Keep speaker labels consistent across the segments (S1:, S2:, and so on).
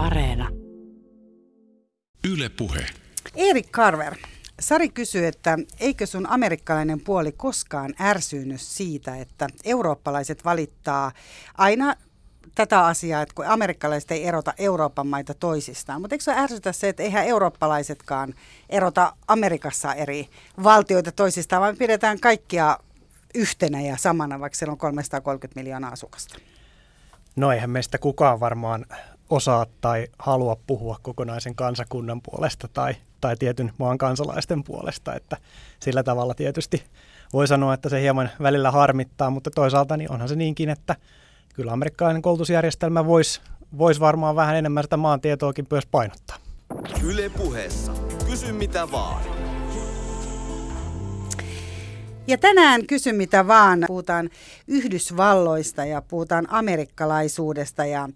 S1: Areena.
S2: Yle Puhe.
S3: Erik Carver, Sari kysyy, että eikö sun amerikkalainen puoli koskaan ärsynyt siitä, että eurooppalaiset valittaa aina tätä asiaa, että kun amerikkalaiset ei erota Euroopan maita toisistaan. Mutta eikö se ärsytä se, että eihän eurooppalaisetkaan erota Amerikassa eri valtioita toisistaan, vaan pidetään kaikkia yhtenä ja samana, vaikka siellä on 330 miljoonaa asukasta?
S4: No eihän meistä kukaan varmaan osaa tai halua puhua kokonaisen kansakunnan puolesta tai, tai tietyn maan kansalaisten puolesta, että sillä tavalla tietysti voi sanoa, että se hieman välillä harmittaa, mutta toisaalta niin onhan se niinkin, että kyllä amerikkalainen koulutusjärjestelmä voisi vois varmaan vähän enemmän sitä maantietoakin myös painottaa.
S5: Yle puheessa. Kysy mitä vaan.
S3: Ja tänään kysy mitä vaan. Puhutaan Yhdysvalloista ja puhutaan amerikkalaisuudesta ja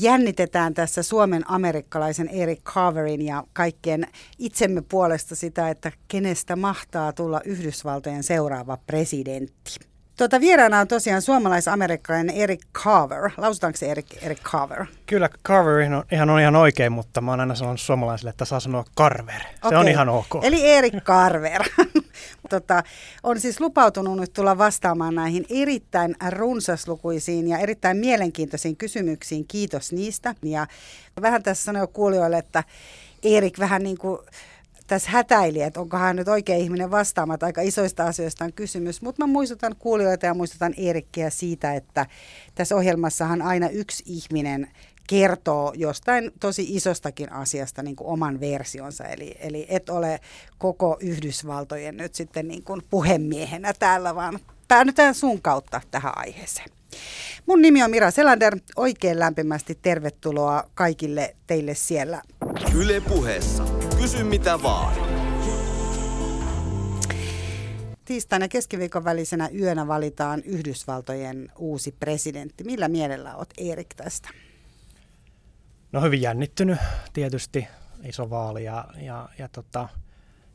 S3: jännitetään tässä Suomen amerikkalaisen Eric Carverin ja kaikkien itsemme puolesta sitä, että kenestä mahtaa tulla Yhdysvaltojen seuraava presidentti. Tuota, vieraana on tosiaan suomalais-amerikkalainen Eric Carver. Lausutaanko se Eric, Eric Carver?
S4: Kyllä Carver on, ihan on ihan oikein, mutta mä oon aina sanonut suomalaisille, että saa sanoa Carver. Se okay. on ihan ok.
S3: Eli Eric Carver. tota, on siis lupautunut nyt tulla vastaamaan näihin erittäin runsaslukuisiin ja erittäin mielenkiintoisiin kysymyksiin. Kiitos niistä. Ja vähän tässä sanoi kuulijoille, että Erik vähän niin kuin tässä hätäili, että onko hän nyt oikea ihminen vastaamaan, aika isoista asioista on kysymys. Mutta mä muistutan kuulijoita ja muistutan Eerikkiä siitä, että tässä ohjelmassahan aina yksi ihminen kertoo jostain tosi isostakin asiasta niin kuin oman versionsa. Eli, eli et ole koko Yhdysvaltojen nyt sitten niin kuin puhemiehenä täällä, vaan päädytään sun kautta tähän aiheeseen. Mun nimi on Mira Selander. Oikein lämpimästi tervetuloa kaikille teille siellä.
S5: Yle puheessa. Kysy mitä vaan.
S3: Tiistaina keskiviikon välisenä yönä valitaan Yhdysvaltojen uusi presidentti. Millä mielellä olet Erik tästä?
S4: No hyvin jännittynyt tietysti, iso vaali ja, ja, ja tota,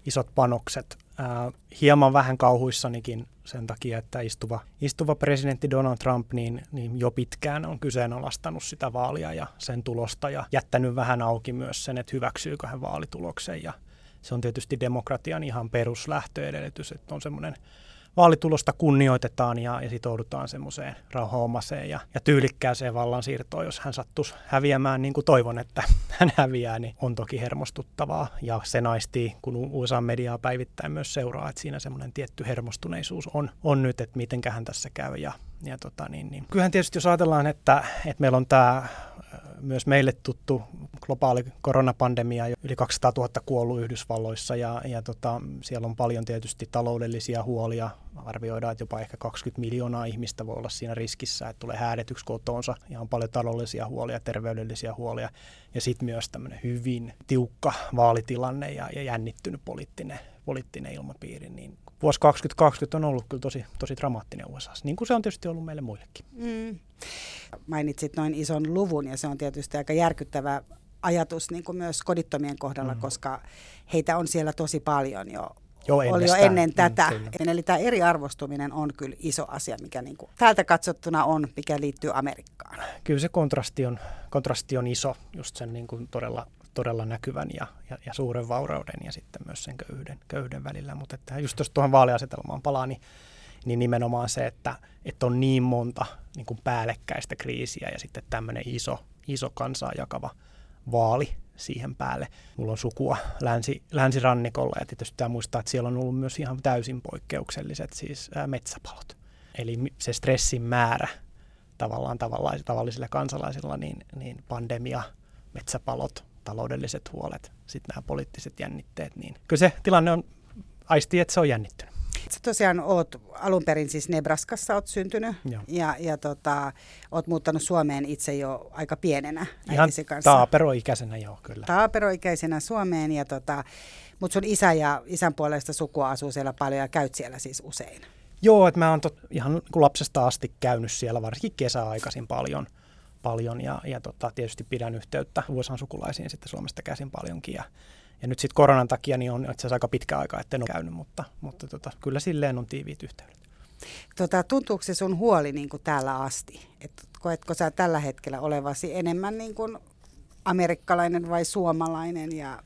S4: isot panokset. Ää, hieman vähän kauhuissanikin sen takia, että istuva, istuva presidentti Donald Trump niin, niin jo pitkään on kyseenalaistanut sitä vaalia ja sen tulosta ja jättänyt vähän auki myös sen, että hyväksyykö hän vaalituloksen ja se on tietysti demokratian ihan peruslähtöedellytys, että on semmoinen vaalitulosta kunnioitetaan ja, ja sitoudutaan semmoiseen rauhanomaiseen ja, ja tyylikkääseen vallansiirtoon. Jos hän sattuisi häviämään niin kuin toivon, että hän häviää, niin on toki hermostuttavaa. Ja se naistii, kun USA-mediaa päivittäin myös seuraa, että siinä semmoinen tietty hermostuneisuus on, on nyt, että mitenköhän tässä käy. Ja, ja tota, niin, niin. Kyllähän tietysti jos ajatellaan, että, että meillä on tämä myös meille tuttu globaali koronapandemia, yli 200 000 kuollut Yhdysvalloissa ja, ja tota, siellä on paljon tietysti taloudellisia huolia. Arvioidaan, että jopa ehkä 20 miljoonaa ihmistä voi olla siinä riskissä, että tulee häädetyksi kotoonsa ja on paljon taloudellisia huolia, terveydellisiä huolia ja sitten myös tämmöinen hyvin tiukka vaalitilanne ja, ja jännittynyt poliittinen, poliittinen ilmapiiri, niin vuosi 2020 on ollut kyllä tosi, tosi dramaattinen USA, niin kuin se on tietysti ollut meille muillekin. Mm.
S3: Mainitsit noin ison luvun ja se on tietysti aika järkyttävä ajatus niin kuin myös kodittomien kohdalla, mm. koska heitä on siellä tosi paljon jo
S4: jo
S3: oli jo ennen tätä. Mm, Eli tämä eriarvostuminen on kyllä iso asia, mikä niin kuin täältä katsottuna on, mikä liittyy Amerikkaan.
S4: Kyllä se kontrasti on, kontrasti on iso, just sen niin kuin todella, todella näkyvän ja, ja, ja suuren vaurauden ja sitten myös sen köyhyyden, köyhyyden välillä. Mutta että just jos tuohon vaaliasetelmaan palaa, niin, niin nimenomaan se, että, että on niin monta niin kuin päällekkäistä kriisiä ja sitten tämmöinen iso, iso kansaa jakava vaali siihen päälle. Mulla on sukua länsi, länsirannikolla ja tietysti pitää muistaa, että siellä on ollut myös ihan täysin poikkeukselliset siis metsäpalot. Eli se stressin määrä tavallaan tavallisilla kansalaisilla, niin, niin pandemia, metsäpalot, taloudelliset huolet, sitten nämä poliittiset jännitteet, niin kyllä se tilanne on, aisti, että se on jännittynyt.
S3: Sä tosiaan oot alun perin siis Nebraskassa oot syntynyt Joo. ja, ja tota, oot muuttanut Suomeen itse jo aika pienenä
S4: Ihan kanssa. taaperoikäisenä joo, kyllä.
S3: Taaperoikäisenä Suomeen, ja tota, mutta sun isä ja isän puolesta sukua asuu siellä paljon ja käyt siellä siis usein.
S4: Joo, että mä oon tot, ihan lapsesta asti käynyt siellä, varsinkin kesäaikaisin paljon – paljon ja, ja tota, tietysti pidän yhteyttä USA-sukulaisiin sitten Suomesta käsin paljonkin. Ja, ja nyt sitten koronan takia niin on itse asiassa aika pitkä aika, että en ole käynyt, mutta, mutta tota, kyllä silleen on tiiviit yhteydet.
S3: Tota, tuntuuko se sun huoli niin kuin täällä asti? Et koetko sä tällä hetkellä olevasi enemmän niin kuin amerikkalainen vai suomalainen ja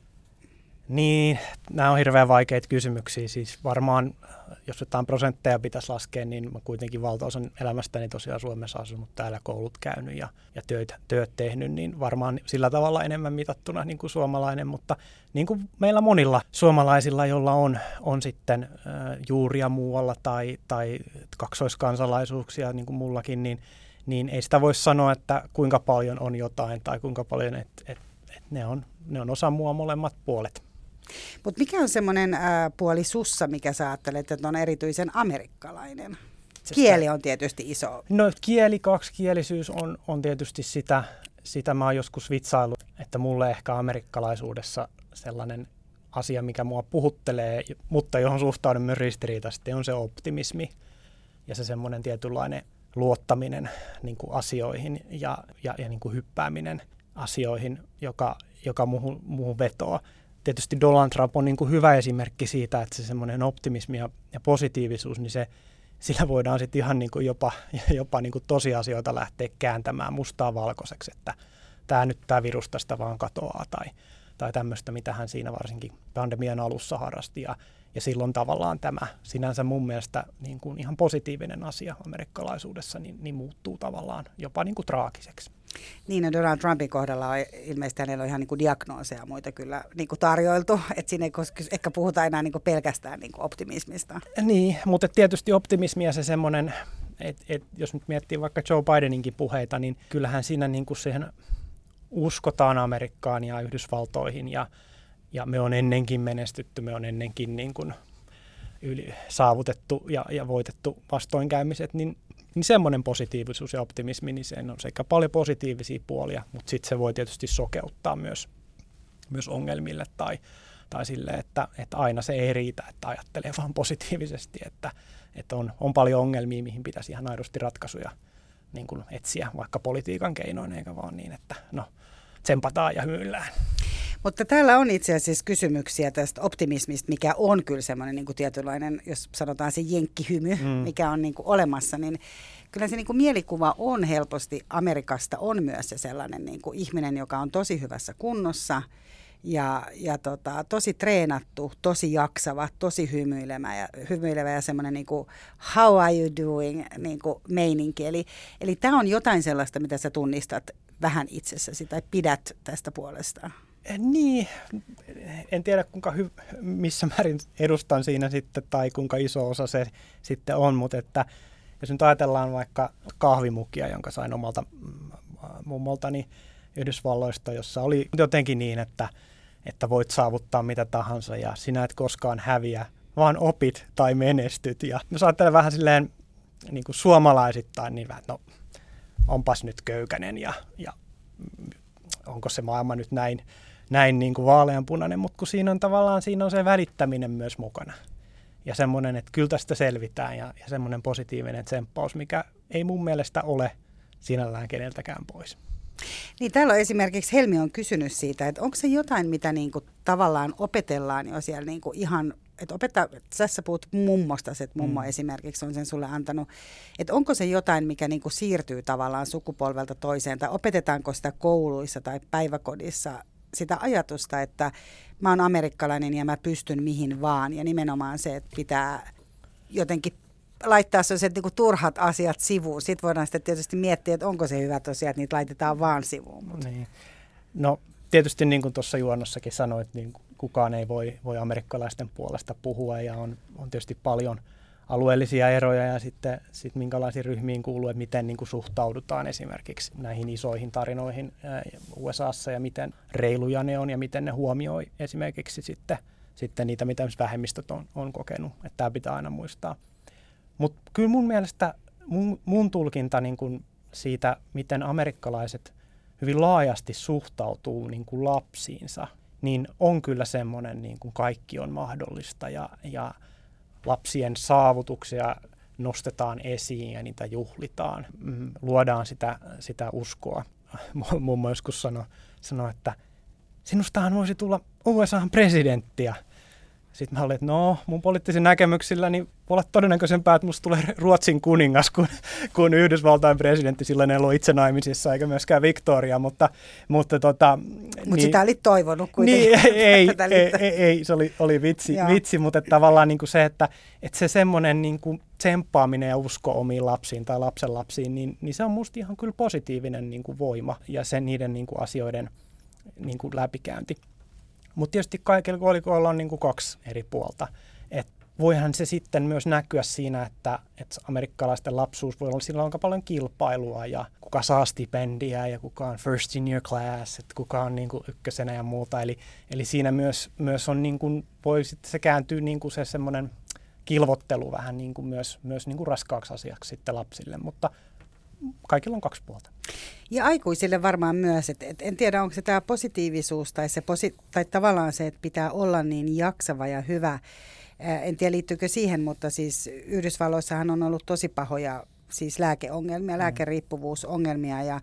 S4: niin, nämä on hirveän vaikeita kysymyksiä. Siis varmaan, jos jotain prosentteja pitäisi laskea, niin mä kuitenkin valtaosan elämästäni tosiaan Suomessa asunut, täällä koulut käynyt ja, ja työt, työt tehnyt, niin varmaan sillä tavalla enemmän mitattuna niin kuin suomalainen, mutta niin kuin meillä monilla suomalaisilla, joilla on, on sitten äh, juuria muualla tai, tai kaksoiskansalaisuuksia, niin kuin mullakin, niin, niin ei sitä voi sanoa, että kuinka paljon on jotain tai kuinka paljon, että et, et ne, on, ne on osa mua molemmat puolet.
S3: Mutta mikä on semmoinen puoli sussa, mikä sä ajattelet, että on erityisen amerikkalainen? Kieli on tietysti iso.
S4: No kieli, kaksikielisyys on, on tietysti sitä, sitä mä oon joskus vitsaillut, että mulle ehkä amerikkalaisuudessa sellainen asia, mikä mua puhuttelee, mutta johon suhtaudun myös ristiriitaisesti, on se optimismi ja se semmoinen tietynlainen luottaminen niin kuin asioihin ja, ja, ja niin kuin hyppääminen asioihin, joka, joka muuhun, muuhun vetoo tietysti Donald Trump on niin kuin hyvä esimerkki siitä, että se semmoinen optimismi ja, ja positiivisuus, niin se, sillä voidaan sitten ihan niin kuin jopa, jopa niin kuin tosiasioita lähteä kääntämään mustaa valkoiseksi, että tämä nyt tämä virus tästä vaan katoaa tai, tai tämmöistä, mitä hän siinä varsinkin pandemian alussa harrasti. Ja, ja silloin tavallaan tämä sinänsä mun mielestä niin kuin ihan positiivinen asia amerikkalaisuudessa niin, niin muuttuu tavallaan jopa niin kuin traagiseksi.
S3: Niin, no Donald Trumpin kohdalla on ilmeisesti hänellä on ihan niin kuin diagnooseja muita kyllä niin kuin tarjoiltu, että siinä ei koska ehkä puhuta enää niin kuin pelkästään niin kuin optimismista.
S4: Niin, mutta tietysti optimismia se semmoinen, että et, jos nyt miettii vaikka Joe Bideninkin puheita, niin kyllähän siinä niin kuin siihen uskotaan Amerikkaan ja Yhdysvaltoihin ja, ja me on ennenkin menestytty, me on ennenkin niin kuin yli, saavutettu ja, ja voitettu vastoinkäymiset, niin niin semmoinen positiivisuus ja optimismi, niin se on sekä paljon positiivisia puolia, mutta sitten se voi tietysti sokeuttaa myös, myös ongelmille tai, tai sille, että, että aina se ei riitä, että ajattelee vaan positiivisesti, että, että on, on paljon ongelmia, mihin pitäisi ihan aidosti ratkaisuja niin kuin etsiä, vaikka politiikan keinoin, eikä vaan niin, että no, tsempataan ja hymyillään.
S3: Mutta täällä on itse asiassa kysymyksiä tästä optimismista, mikä on kyllä semmoinen niin kuin tietynlainen, jos sanotaan se jenkkihymy, mm. mikä on niin kuin olemassa, niin kyllä se niin kuin mielikuva on helposti Amerikasta on myös se sellainen niin kuin ihminen, joka on tosi hyvässä kunnossa ja, ja tota, tosi treenattu, tosi jaksava, tosi hymyilevä ja, hymyilevä ja semmoinen niin kuin how are you doing niin kuin meininki. Eli, eli tämä on jotain sellaista, mitä sä tunnistat vähän itsessäsi tai pidät tästä puolesta.
S4: Eh, niin, en tiedä kuinka hy- missä määrin edustan siinä sitten tai kuinka iso osa se sitten on, mutta että jos nyt ajatellaan vaikka kahvimukia, jonka sain omalta mm, mummoltani Yhdysvalloista, jossa oli jotenkin niin, että, että voit saavuttaa mitä tahansa ja sinä et koskaan häviä, vaan opit tai menestyt. Ja jos ajattelen vähän silleen niin kuin suomalaisittain, niin vähän, no onpas nyt köykänen ja, ja onko se maailma nyt näin näin niin kuin vaaleanpunainen, mutta kun siinä on tavallaan siinä on se välittäminen myös mukana. Ja semmoinen, että kyllä tästä selvitään ja, ja semmoinen positiivinen tsemppaus, mikä ei mun mielestä ole sinällään keneltäkään pois.
S3: Niin täällä on esimerkiksi Helmi on kysynyt siitä, että onko se jotain, mitä niin kuin tavallaan opetellaan jo siellä niin kuin ihan, että opettaa, tässä puhut mummosta, että mummo mm. esimerkiksi on sen sulle antanut, että onko se jotain, mikä niin kuin siirtyy tavallaan sukupolvelta toiseen, tai opetetaanko sitä kouluissa tai päiväkodissa sitä ajatusta, että mä oon amerikkalainen ja mä pystyn mihin vaan. Ja nimenomaan se, että pitää jotenkin laittaa sellaiset niin turhat asiat sivuun. Sitten voidaan sitten tietysti miettiä, että onko se hyvä tosiaan, että niitä laitetaan vaan sivuun. Mutta.
S4: Niin. No tietysti niin kuin tuossa juonnossakin sanoit, niin kukaan ei voi, voi amerikkalaisten puolesta puhua ja on, on tietysti paljon – alueellisia eroja ja sitten sit minkälaisiin ryhmiin kuuluu, että miten niin kuin suhtaudutaan esimerkiksi näihin isoihin tarinoihin USAssa ja miten reiluja ne on ja miten ne huomioi esimerkiksi sitten, sitten niitä, mitä vähemmistöt on, on kokenut. Että tämä pitää aina muistaa. Mutta kyllä mun mielestä mun, mun tulkinta niin kuin siitä, miten amerikkalaiset hyvin laajasti suhtautuu niin kuin lapsiinsa, niin on kyllä semmoinen niin kuin kaikki on mahdollista ja, ja lapsien saavutuksia nostetaan esiin ja niitä juhlitaan, mm, luodaan sitä, sitä uskoa. Mummo joskus sanoi, sano, että sinustahan voisi tulla USA presidenttiä. Sitten mä olin, että no, mun poliittisilla näkemyksillä niin voi olla todennäköisempää, että musta tulee Ruotsin kuningas kuin, kuin Yhdysvaltain presidentti. Silloin ei ollut itse naimisissa eikä myöskään Victoria, mutta... Mutta, tota,
S3: Mut niin, sitä olit toivonut kuitenkin.
S4: Niin, ei, ei, ei, ei, se oli, oli vitsi, vitsi mutta että tavallaan niin kuin se, että, että se semmoinen niin kuin tsemppaaminen ja usko omiin lapsiin tai lapsenlapsiin, niin, niin se on musta ihan kyllä positiivinen niin kuin voima ja se niiden niin kuin asioiden niin kuin läpikäynti. Mutta tietysti kaikilla kolikoilla on niin kuin kaksi eri puolta. Et voihan se sitten myös näkyä siinä, että, että amerikkalaisten lapsuus voi olla sillä aika paljon kilpailua ja kuka saa stipendiä ja kuka on first in your class, että kuka on niin kuin ykkösenä ja muuta. Eli, eli siinä myös, myös on niin kuin, voi sitten se kääntyy niin kuin se semmoinen kilvottelu vähän niin kuin myös, myös niin kuin raskaaksi asiaksi sitten lapsille, mutta kaikilla on kaksi puolta.
S3: Ja aikuisille varmaan myös, että et en tiedä onko se tämä positiivisuus tai, se posi- tai tavallaan se, että pitää olla niin jaksava ja hyvä. En tiedä liittyykö siihen, mutta siis Yhdysvalloissahan on ollut tosi pahoja siis lääkeongelmia, mm. lääkeriippuvuusongelmia ja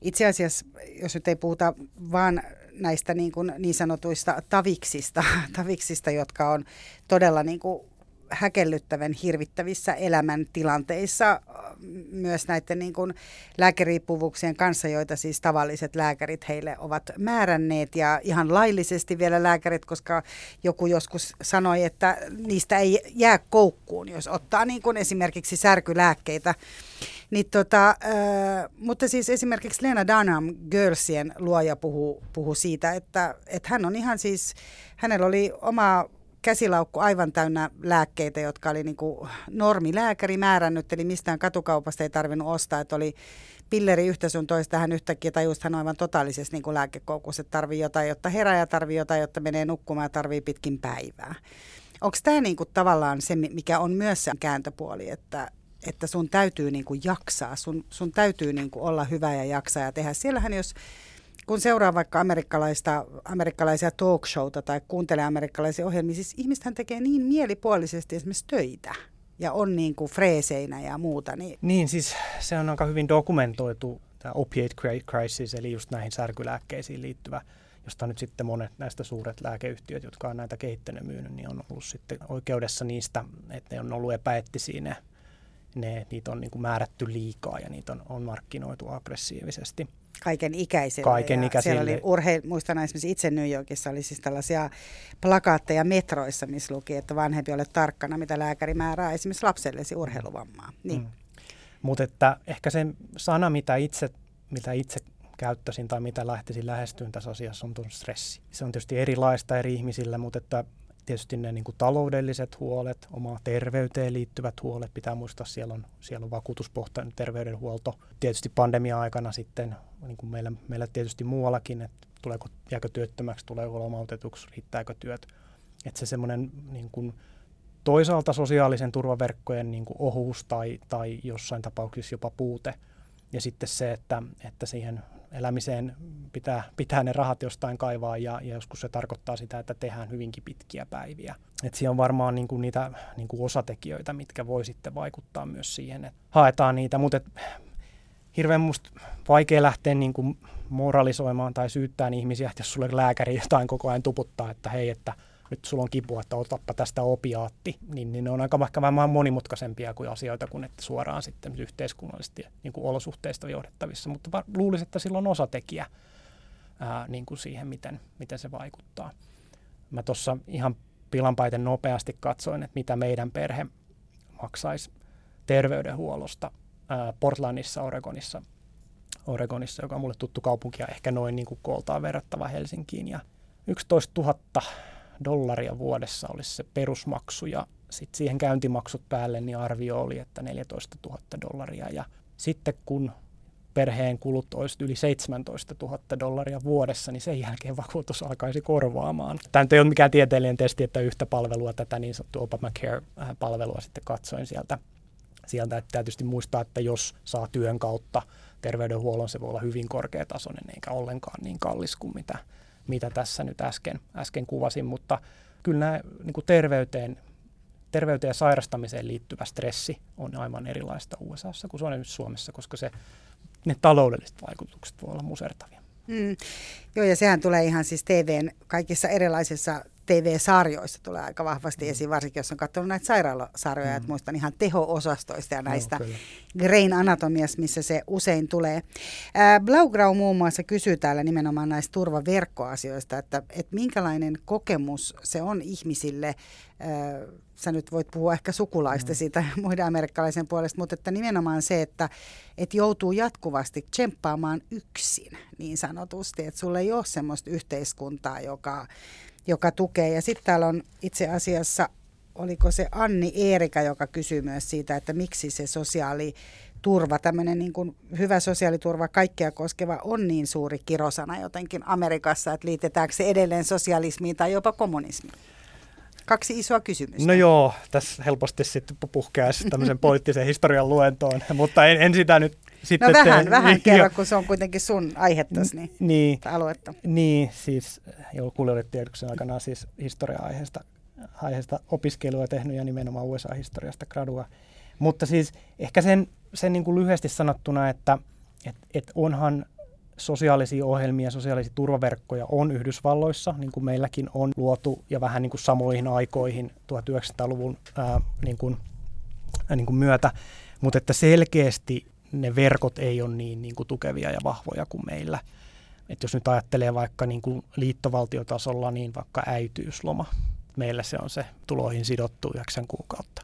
S3: itse asiassa, jos nyt ei puhuta vaan näistä niin, kuin niin sanotuista taviksista, taviksista, jotka on todella niin kuin häkellyttävän hirvittävissä elämäntilanteissa myös näiden niin kuin lääkeriippuvuuksien kanssa, joita siis tavalliset lääkärit heille ovat määränneet ja ihan laillisesti vielä lääkärit, koska joku joskus sanoi, että niistä ei jää koukkuun, jos ottaa niin kuin esimerkiksi särkylääkkeitä. Niin tota, äh, mutta siis esimerkiksi Lena Dunham, Girlsien luoja, puhuu, puhuu siitä, että, että hän on ihan siis, hänellä oli oma käsilaukku aivan täynnä lääkkeitä, jotka oli niin kuin normilääkäri määrännyt, eli mistään katukaupasta ei tarvinnut ostaa, että oli pilleri yhtä sun toista, hän yhtäkkiä tajusi, että hän on aivan totaalisesti niin lääkekoukussa, että tarvii jotain, jotta herää ja tarvii jotain, jotta menee nukkumaan ja tarvii pitkin päivää. Onko tämä niin kuin tavallaan se, mikä on myös se kääntöpuoli, että, että sun täytyy niin kuin jaksaa, sun, sun täytyy niin kuin olla hyvä ja jaksaa ja tehdä. Siellähän jos kun seuraa vaikka amerikkalaista, amerikkalaisia talkshowta tai kuuntelee amerikkalaisia ohjelmia, siis ihmistähän tekee niin mielipuolisesti esimerkiksi töitä ja on niin kuin freeseinä ja muuta. Niin,
S4: niin siis se on aika hyvin dokumentoitu tämä opiate crisis, eli just näihin särkylääkkeisiin liittyvä, josta nyt sitten monet näistä suuret lääkeyhtiöt, jotka on näitä kehittänyt myynyt, niin on ollut sitten oikeudessa niistä, että ne on ollut epäeettisiä ne, ne niitä on niin kuin määrätty liikaa ja niitä on, on markkinoitu aggressiivisesti
S3: kaiken ikäisille.
S4: Kaiken ikäisille.
S3: Siellä oli urheil, muistan esimerkiksi itse New Yorkissa oli siis tällaisia plakaatteja metroissa, missä luki, että vanhempi ole tarkkana, mitä lääkäri määrää esimerkiksi lapsellesi urheiluvammaa. Niin. Mm.
S4: Mutta että ehkä se sana, mitä itse, mitä itse käyttäisin tai mitä lähtisin lähestyyn tässä asiassa, on tuon stressi. Se on tietysti erilaista eri ihmisillä, mutta että tietysti ne niin kuin taloudelliset huolet, oma terveyteen liittyvät huolet, pitää muistaa, siellä on, siellä on vakuutuspohtainen terveydenhuolto. Tietysti pandemia-aikana sitten, niin kuin meillä, meillä tietysti muuallakin, että tuleeko, jääkö työttömäksi, tuleeko lomautetuksi, riittääkö työt. Että se semmoinen niin kuin, toisaalta sosiaalisen turvaverkkojen niin kuin ohuus tai, tai jossain tapauksessa jopa puute. Ja sitten se, että, että siihen elämiseen pitää, pitää ne rahat jostain kaivaa ja, ja joskus se tarkoittaa sitä, että tehdään hyvinkin pitkiä päiviä. Et siellä on varmaan niin kuin niitä niin kuin osatekijöitä, mitkä voi sitten vaikuttaa myös siihen, että haetaan niitä, mutta et, hirveän musta vaikea lähteä niin kuin moralisoimaan tai syyttämään ihmisiä, että jos sulle lääkäri jotain koko ajan tuputtaa, että hei, että – nyt sulla on kipua, että otappa tästä opiaatti, niin, niin ne on aika ehkä vähän monimutkaisempia kuin asioita kuin että suoraan sitten yhteiskunnallisesti niin kuin olosuhteista johdettavissa, mutta luulisin, että sillä on osatekijä ää, niin kuin siihen, miten, miten se vaikuttaa. Mä tuossa ihan pilanpaiten nopeasti katsoin, että mitä meidän perhe maksaisi terveydenhuollosta ää, Portlandissa, Oregonissa, Oregonissa, joka on mulle tuttu kaupunki ja ehkä noin niin kuin kooltaan verrattava Helsinkiin. Ja 11 000 dollaria vuodessa olisi se perusmaksu ja sitten siihen käyntimaksut päälle, niin arvio oli, että 14 000 dollaria. Ja sitten kun perheen kulut olisi yli 17 000 dollaria vuodessa, niin sen jälkeen vakuutus alkaisi korvaamaan. Tämä ei ole mikään tieteellinen testi, että yhtä palvelua, tätä niin sanottua Obamacare-palvelua sitten katsoin sieltä. Sieltä että tietysti muistaa, että jos saa työn kautta terveydenhuollon, se voi olla hyvin korkeatasoinen eikä ollenkaan niin kallis kuin mitä mitä tässä nyt äsken, äsken kuvasin, mutta kyllä nämä niin kuin terveyteen, terveyteen ja sairastamiseen liittyvä stressi on aivan erilaista USAssa kuin se on esimerkiksi Suomessa, koska se, ne taloudelliset vaikutukset voi olla musertavia.
S3: Mm. Joo, ja sehän tulee ihan siis TVn kaikissa erilaisissa TV-sarjoissa tulee aika vahvasti esiin, varsinkin jos on katsonut näitä sairaalasarjoja, mm. että muistan ihan teho-osastoista ja näistä no, Grain Anatomias, missä se usein tulee. Blaugrau muun muassa kysyy täällä nimenomaan näistä turvaverkkoasioista, että, että minkälainen kokemus se on ihmisille, sä nyt voit puhua ehkä sukulaista mm. siitä muiden amerikkalaisen puolesta, mutta että nimenomaan se, että, että joutuu jatkuvasti tsemppaamaan yksin niin sanotusti, että sulla ei ole semmoista yhteiskuntaa, joka joka tukee. Ja sitten täällä on itse asiassa, oliko se Anni Eerika, joka kysyy myös siitä, että miksi se sosiaaliturva, tämmöinen niin kuin hyvä sosiaaliturva, kaikkea koskeva, on niin suuri kirosana jotenkin Amerikassa, että liitetäänkö se edelleen sosialismiin tai jopa kommunismiin? Kaksi isoa kysymystä.
S4: No joo, tässä helposti sitten puhkeaisi tämmöisen poliittisen historian luentoon, mutta en, en sitä nyt
S3: sitten no vähän, teen, vähän niin, kerro, kun se on kuitenkin sun aihettasi, niin,
S4: niin,
S3: aluetta.
S4: Niin, siis kuljetetiedotuksen aikana siis historia-aiheesta aiheesta opiskelua tehnyt ja nimenomaan USA-historiasta gradua. Mutta siis ehkä sen, sen niin kuin lyhyesti sanottuna, että et, et onhan sosiaalisia ohjelmia, sosiaalisia turvaverkkoja on Yhdysvalloissa, niin kuin meilläkin on luotu ja vähän niin kuin samoihin aikoihin 1900-luvun ää, niin kuin, ää, niin kuin myötä, mutta että selkeästi ne verkot ei ole niin, niin kuin tukevia ja vahvoja kuin meillä. Et jos nyt ajattelee vaikka niin kuin liittovaltiotasolla, niin vaikka äityysloma, meillä se on se tuloihin sidottu yhdeksän kuukautta.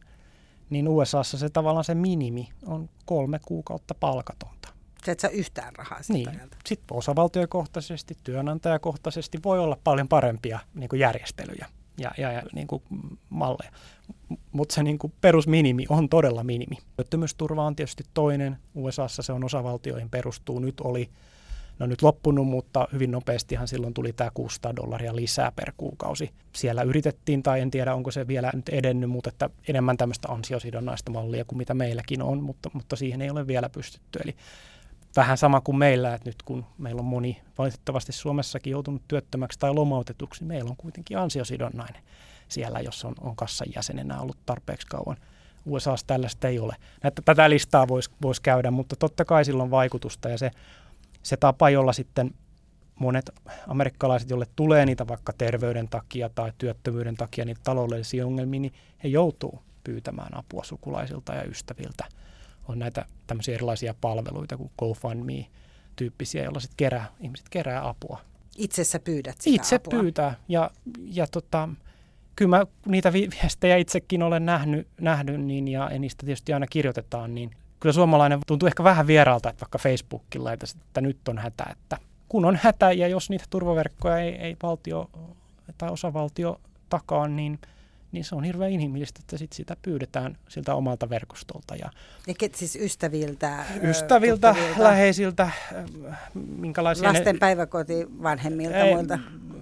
S4: Niin USAssa se tavallaan se minimi on kolme kuukautta palkatonta.
S3: Se et saa yhtään rahaa
S4: Niin. Sitten osavaltiokohtaisesti, työnantajakohtaisesti voi olla paljon parempia niin kuin järjestelyjä ja, ja, ja niin kuin malleja. Mutta se niin kuin perusminimi on todella minimi. Työttömyysturva on tietysti toinen. USAssa se on osavaltioihin perustuu. Nyt oli, no nyt loppunut, mutta hyvin nopeastihan silloin tuli tämä 600 dollaria lisää per kuukausi. Siellä yritettiin, tai en tiedä onko se vielä nyt edennyt, mutta että enemmän tämmöistä ansiosidonnaista mallia kuin mitä meilläkin on, mutta, mutta siihen ei ole vielä pystytty. Eli vähän sama kuin meillä, että nyt kun meillä on moni valitettavasti Suomessakin joutunut työttömäksi tai lomautetuksi, niin meillä on kuitenkin ansiosidonnainen siellä, jos on, on kassan jäsenenä ollut tarpeeksi kauan. USAssa tällaista ei ole. Näitä, tätä listaa voisi vois käydä, mutta totta kai sillä on vaikutusta ja se, se tapa, jolla sitten monet amerikkalaiset, joille tulee niitä vaikka terveyden takia tai työttömyyden takia niitä taloudellisia ongelmia, niin he joutuu pyytämään apua sukulaisilta ja ystäviltä – on näitä tämmöisiä erilaisia palveluita kuin GoFundMe tyyppisiä, joilla sitten kerää, ihmiset kerää apua.
S3: Itse sä pyydät sitä
S4: Itse
S3: apua.
S4: pyytää ja, ja tota, kyllä mä niitä viestejä itsekin olen nähnyt, nähnyt niin, ja, niistä tietysti aina kirjoitetaan, niin kyllä suomalainen tuntuu ehkä vähän vieraalta, että vaikka Facebookilla, että nyt on hätä, että kun on hätä ja jos niitä turvaverkkoja ei, ei valtio tai osavaltio takaa, niin – niin se on hirveän inhimillistä, että sit sitä pyydetään siltä omalta verkostolta. Ja,
S3: ja ket, siis ystäviltä?
S4: Ystäviltä, läheisiltä,
S3: minkälaisia... Lasten ne, päiväkoti vanhemmilta, ei, muilta?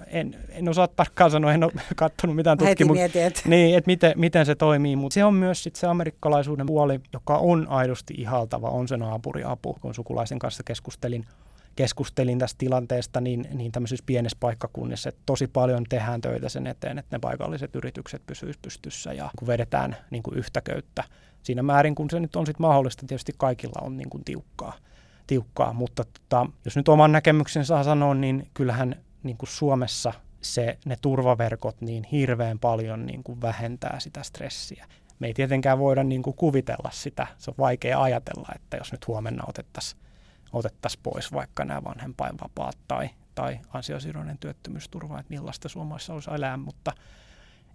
S4: En, en osaa tarkkaan sanoa, en ole katsonut mitään tutkimusta. Niin, että miten, miten se toimii, mutta se on myös sit se amerikkalaisuuden puoli, joka on aidosti ihaltava, on se naapuriapu. Kun sukulaisen kanssa keskustelin keskustelin tästä tilanteesta niin, niin tämmöisissä pienessä paikkakunnissa, että tosi paljon tehdään töitä sen eteen, että ne paikalliset yritykset pysyisivät pystyssä ja kun vedetään niin kuin yhtä köyttä siinä määrin, kun se nyt on sitten mahdollista, tietysti kaikilla on niin kuin tiukkaa, tiukkaa. mutta tota, jos nyt oman näkemyksen saa sanoa, niin kyllähän niin kuin Suomessa se, ne turvaverkot niin hirveän paljon niin kuin vähentää sitä stressiä. Me ei tietenkään voida niin kuin kuvitella sitä, se on vaikea ajatella, että jos nyt huomenna otettaisiin otettaisiin pois vaikka nämä vanhempainvapaat tai, tai ansiosidonnainen työttömyysturva, että millaista suomalaisessa olisi elää, mutta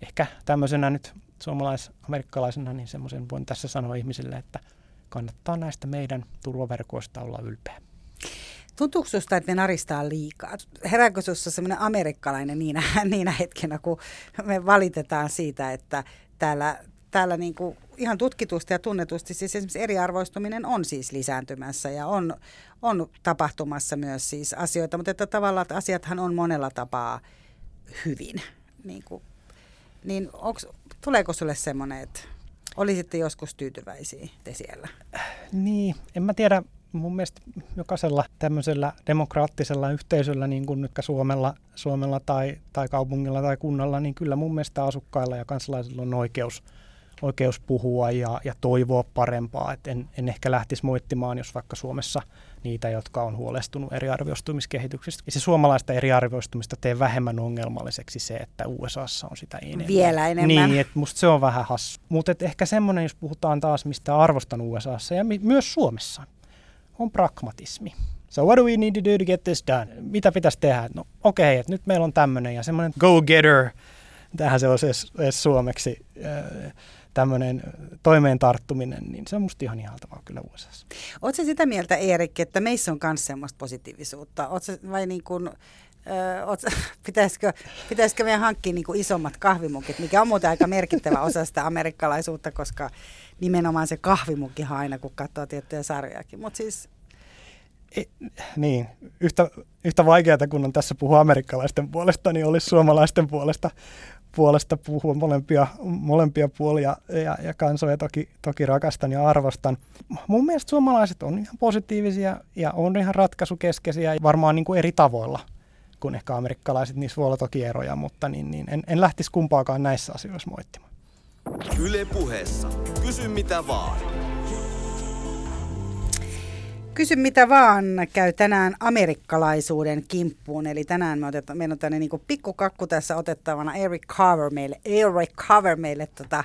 S4: ehkä tämmöisenä nyt suomalais-amerikkalaisena, niin semmoisen voin tässä sanoa ihmisille, että kannattaa näistä meidän turvaverkoista olla ylpeä.
S3: Tuntuuko sinusta, että me naristaa liikaa? Herääkö sinussa semmoinen amerikkalainen niinä, niinä hetkenä, kun me valitetaan siitä, että täällä, täällä niin kuin ihan tutkitusti ja tunnetusti siis esimerkiksi eriarvoistuminen on siis lisääntymässä ja on, on tapahtumassa myös siis asioita, mutta että tavallaan että asiathan on monella tapaa hyvin. Niin, kuin, niin onks, tuleeko sulle semmoinen, että olisitte joskus tyytyväisiä te siellä?
S4: Niin, en mä tiedä. Mun mielestä jokaisella tämmöisellä demokraattisella yhteisöllä, niin kuin nyt Suomella, Suomella tai, tai kaupungilla tai kunnalla, niin kyllä mun mielestä asukkailla ja kansalaisilla on oikeus – oikeus puhua ja, ja toivoa parempaa. Et en, en ehkä lähtisi moittimaan, jos vaikka Suomessa niitä, jotka on huolestunut eriarvoistumiskehityksestä. Ja se suomalaista eriarvoistumista tee vähemmän ongelmalliseksi se, että USAssa on sitä enemmän.
S3: Vielä enemmän.
S4: Niin, että musta se on vähän hassu. Mutta ehkä semmoinen, jos puhutaan taas mistä arvostan USAssa ja mi- myös Suomessa, on pragmatismi. So what do we need to do to get this done? Mitä pitäisi tehdä? No okei, okay, että nyt meillä on tämmöinen ja semmoinen go-getter, tähän se olisi edes, edes suomeksi, äh, tämmöinen toimeen tarttuminen, niin se on musta ihan ihaltavaa kyllä USAssa.
S3: Oletko sitä mieltä, Erik, että meissä on myös semmoista positiivisuutta? Ootko, vai niin kuin, ö, oot, pitäisikö, pitäisikö meidän hankkia niin isommat kahvimukit, mikä on muuten aika merkittävä osa sitä amerikkalaisuutta, koska nimenomaan se kahvimukkihan aina, kun katsoo tiettyjä sarjojakin. Mutta siis
S4: E, niin, yhtä, yhtä vaikeaa kun on tässä puhua amerikkalaisten puolesta, niin olisi suomalaisten puolesta, puolesta puhua molempia, molempia puolia ja, ja kansoja toki, toki rakastan ja arvostan. Mun mielestä suomalaiset on ihan positiivisia ja on ihan ratkaisukeskeisiä varmaan niin kuin eri tavoilla kuin ehkä amerikkalaiset. Niissä voi olla toki eroja, mutta niin, niin en, en lähtisi kumpaakaan näissä asioissa moittimaan.
S5: Yle puheessa. Kysy mitä vaan.
S3: Kysy mitä vaan käy tänään amerikkalaisuuden kimppuun. Eli tänään me otetaan, meillä on tämmöinen niin pikkukakku tässä otettavana. Eric Carver meille, Eric Carver meille tota,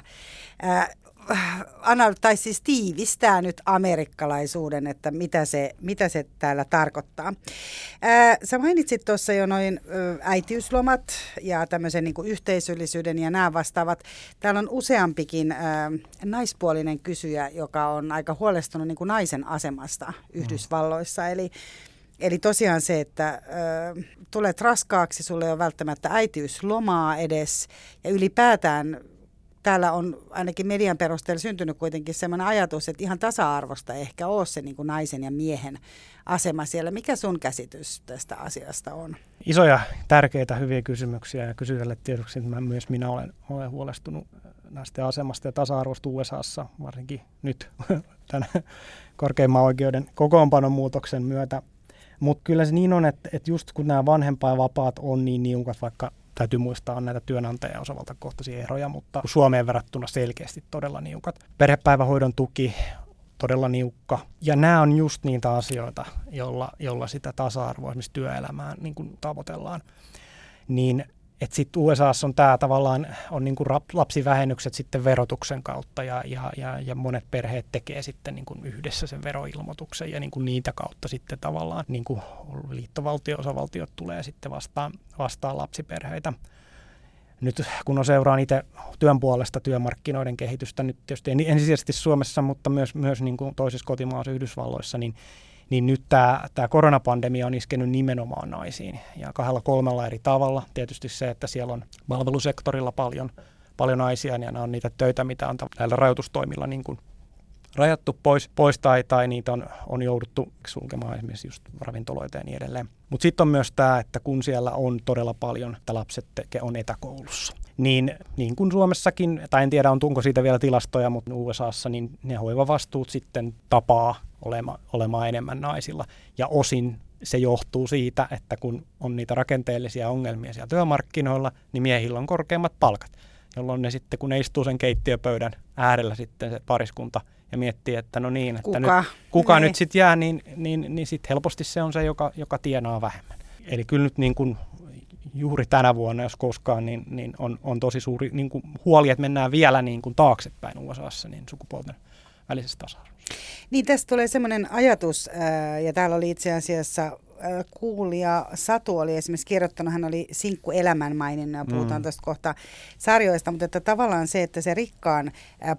S3: ää, anal, tai siis tiivistää nyt amerikkalaisuuden, että mitä se, mitä se täällä tarkoittaa. Ää, sä mainitsit tuossa jo noin ö, äitiyslomat ja tämmöisen niin kuin yhteisöllisyyden ja nämä vastaavat. Täällä on useampikin ää, naispuolinen kysyjä, joka on aika huolestunut niin kuin naisen asemasta Yhdysvalloissa. Mm. Eli Eli tosiaan se, että ö, tulet raskaaksi, sulle ei ole välttämättä äitiyslomaa edes ja ylipäätään täällä on ainakin median perusteella syntynyt kuitenkin sellainen ajatus, että ihan tasa-arvosta ehkä ole se niin kuin naisen ja miehen asema siellä. Mikä sun käsitys tästä asiasta on?
S4: Isoja, tärkeitä, hyviä kysymyksiä ja kysyjälle tiedoksi, että mä, myös minä olen, olen huolestunut naisten asemasta ja tasa-arvosta USAssa, varsinkin nyt tämän korkeimman oikeuden kokoonpanon muutoksen myötä. Mutta kyllä se niin on, että, että just kun nämä vanhempainvapaat on niin niukat, vaikka täytyy muistaa on näitä työnantaja- ja osavaltakohtaisia eroja, mutta Suomeen verrattuna selkeästi todella niukat. Perhepäivähoidon tuki todella niukka. Ja nämä on just niitä asioita, jolla, jolla sitä tasa-arvoa esimerkiksi työelämään niin kuin tavoitellaan. Niin että sitten USAssa on tämä tavallaan, on niinku lapsivähennykset sitten verotuksen kautta ja, ja, ja, ja monet perheet tekee sitten niinku yhdessä sen veroilmoituksen ja niinku niitä kautta sitten tavallaan niinku liittovaltio, osavaltiot tulee sitten vastaan, vastaan lapsiperheitä. Nyt kun on seuraan itse työn puolesta työmarkkinoiden kehitystä, nyt tietysti ensisijaisesti Suomessa, mutta myös, myös niin kuin toisessa kotimaassa Yhdysvalloissa, niin niin nyt tämä, tämä koronapandemia on iskenyt nimenomaan naisiin ja kahdella kolmella eri tavalla. Tietysti se, että siellä on palvelusektorilla paljon, paljon naisia ja nämä on niitä töitä, mitä on näillä rajoitustoimilla niin kuin rajattu pois, pois tai, tai niitä on, on jouduttu sulkemaan esimerkiksi just ravintoloita ja niin edelleen. Mutta sitten on myös tämä, että kun siellä on todella paljon, että lapset teke, on etäkoulussa, niin, niin kuin Suomessakin, tai en tiedä onko siitä vielä tilastoja, mutta USAssa, niin ne hoivavastuut sitten tapaa olema, olemaan enemmän naisilla. Ja osin se johtuu siitä, että kun on niitä rakenteellisia ongelmia siellä työmarkkinoilla, niin miehillä on korkeammat palkat, jolloin ne sitten, kun ne istuu sen keittiöpöydän äärellä sitten se pariskunta ja miettii, että no niin, että
S3: kuka,
S4: nyt, kuka
S3: niin.
S4: nyt sitten jää, niin, niin, niin sitten helposti se on se, joka, joka tienaa vähemmän. Eli kyllä nyt niin kuin juuri tänä vuonna, jos koskaan, niin, niin on, on tosi suuri niin kuin huoli, että mennään vielä niin kuin taaksepäin USAssa niin sukupuolten välisestä tasa-arvosta.
S3: Niin tästä tulee semmoinen ajatus, ja täällä oli itse asiassa kuulija Satu oli esimerkiksi kirjoittanut, hän oli Sinkku elämän ja puhutaan mm. tuosta kohta sarjoista, mutta että tavallaan se, että se rikkaan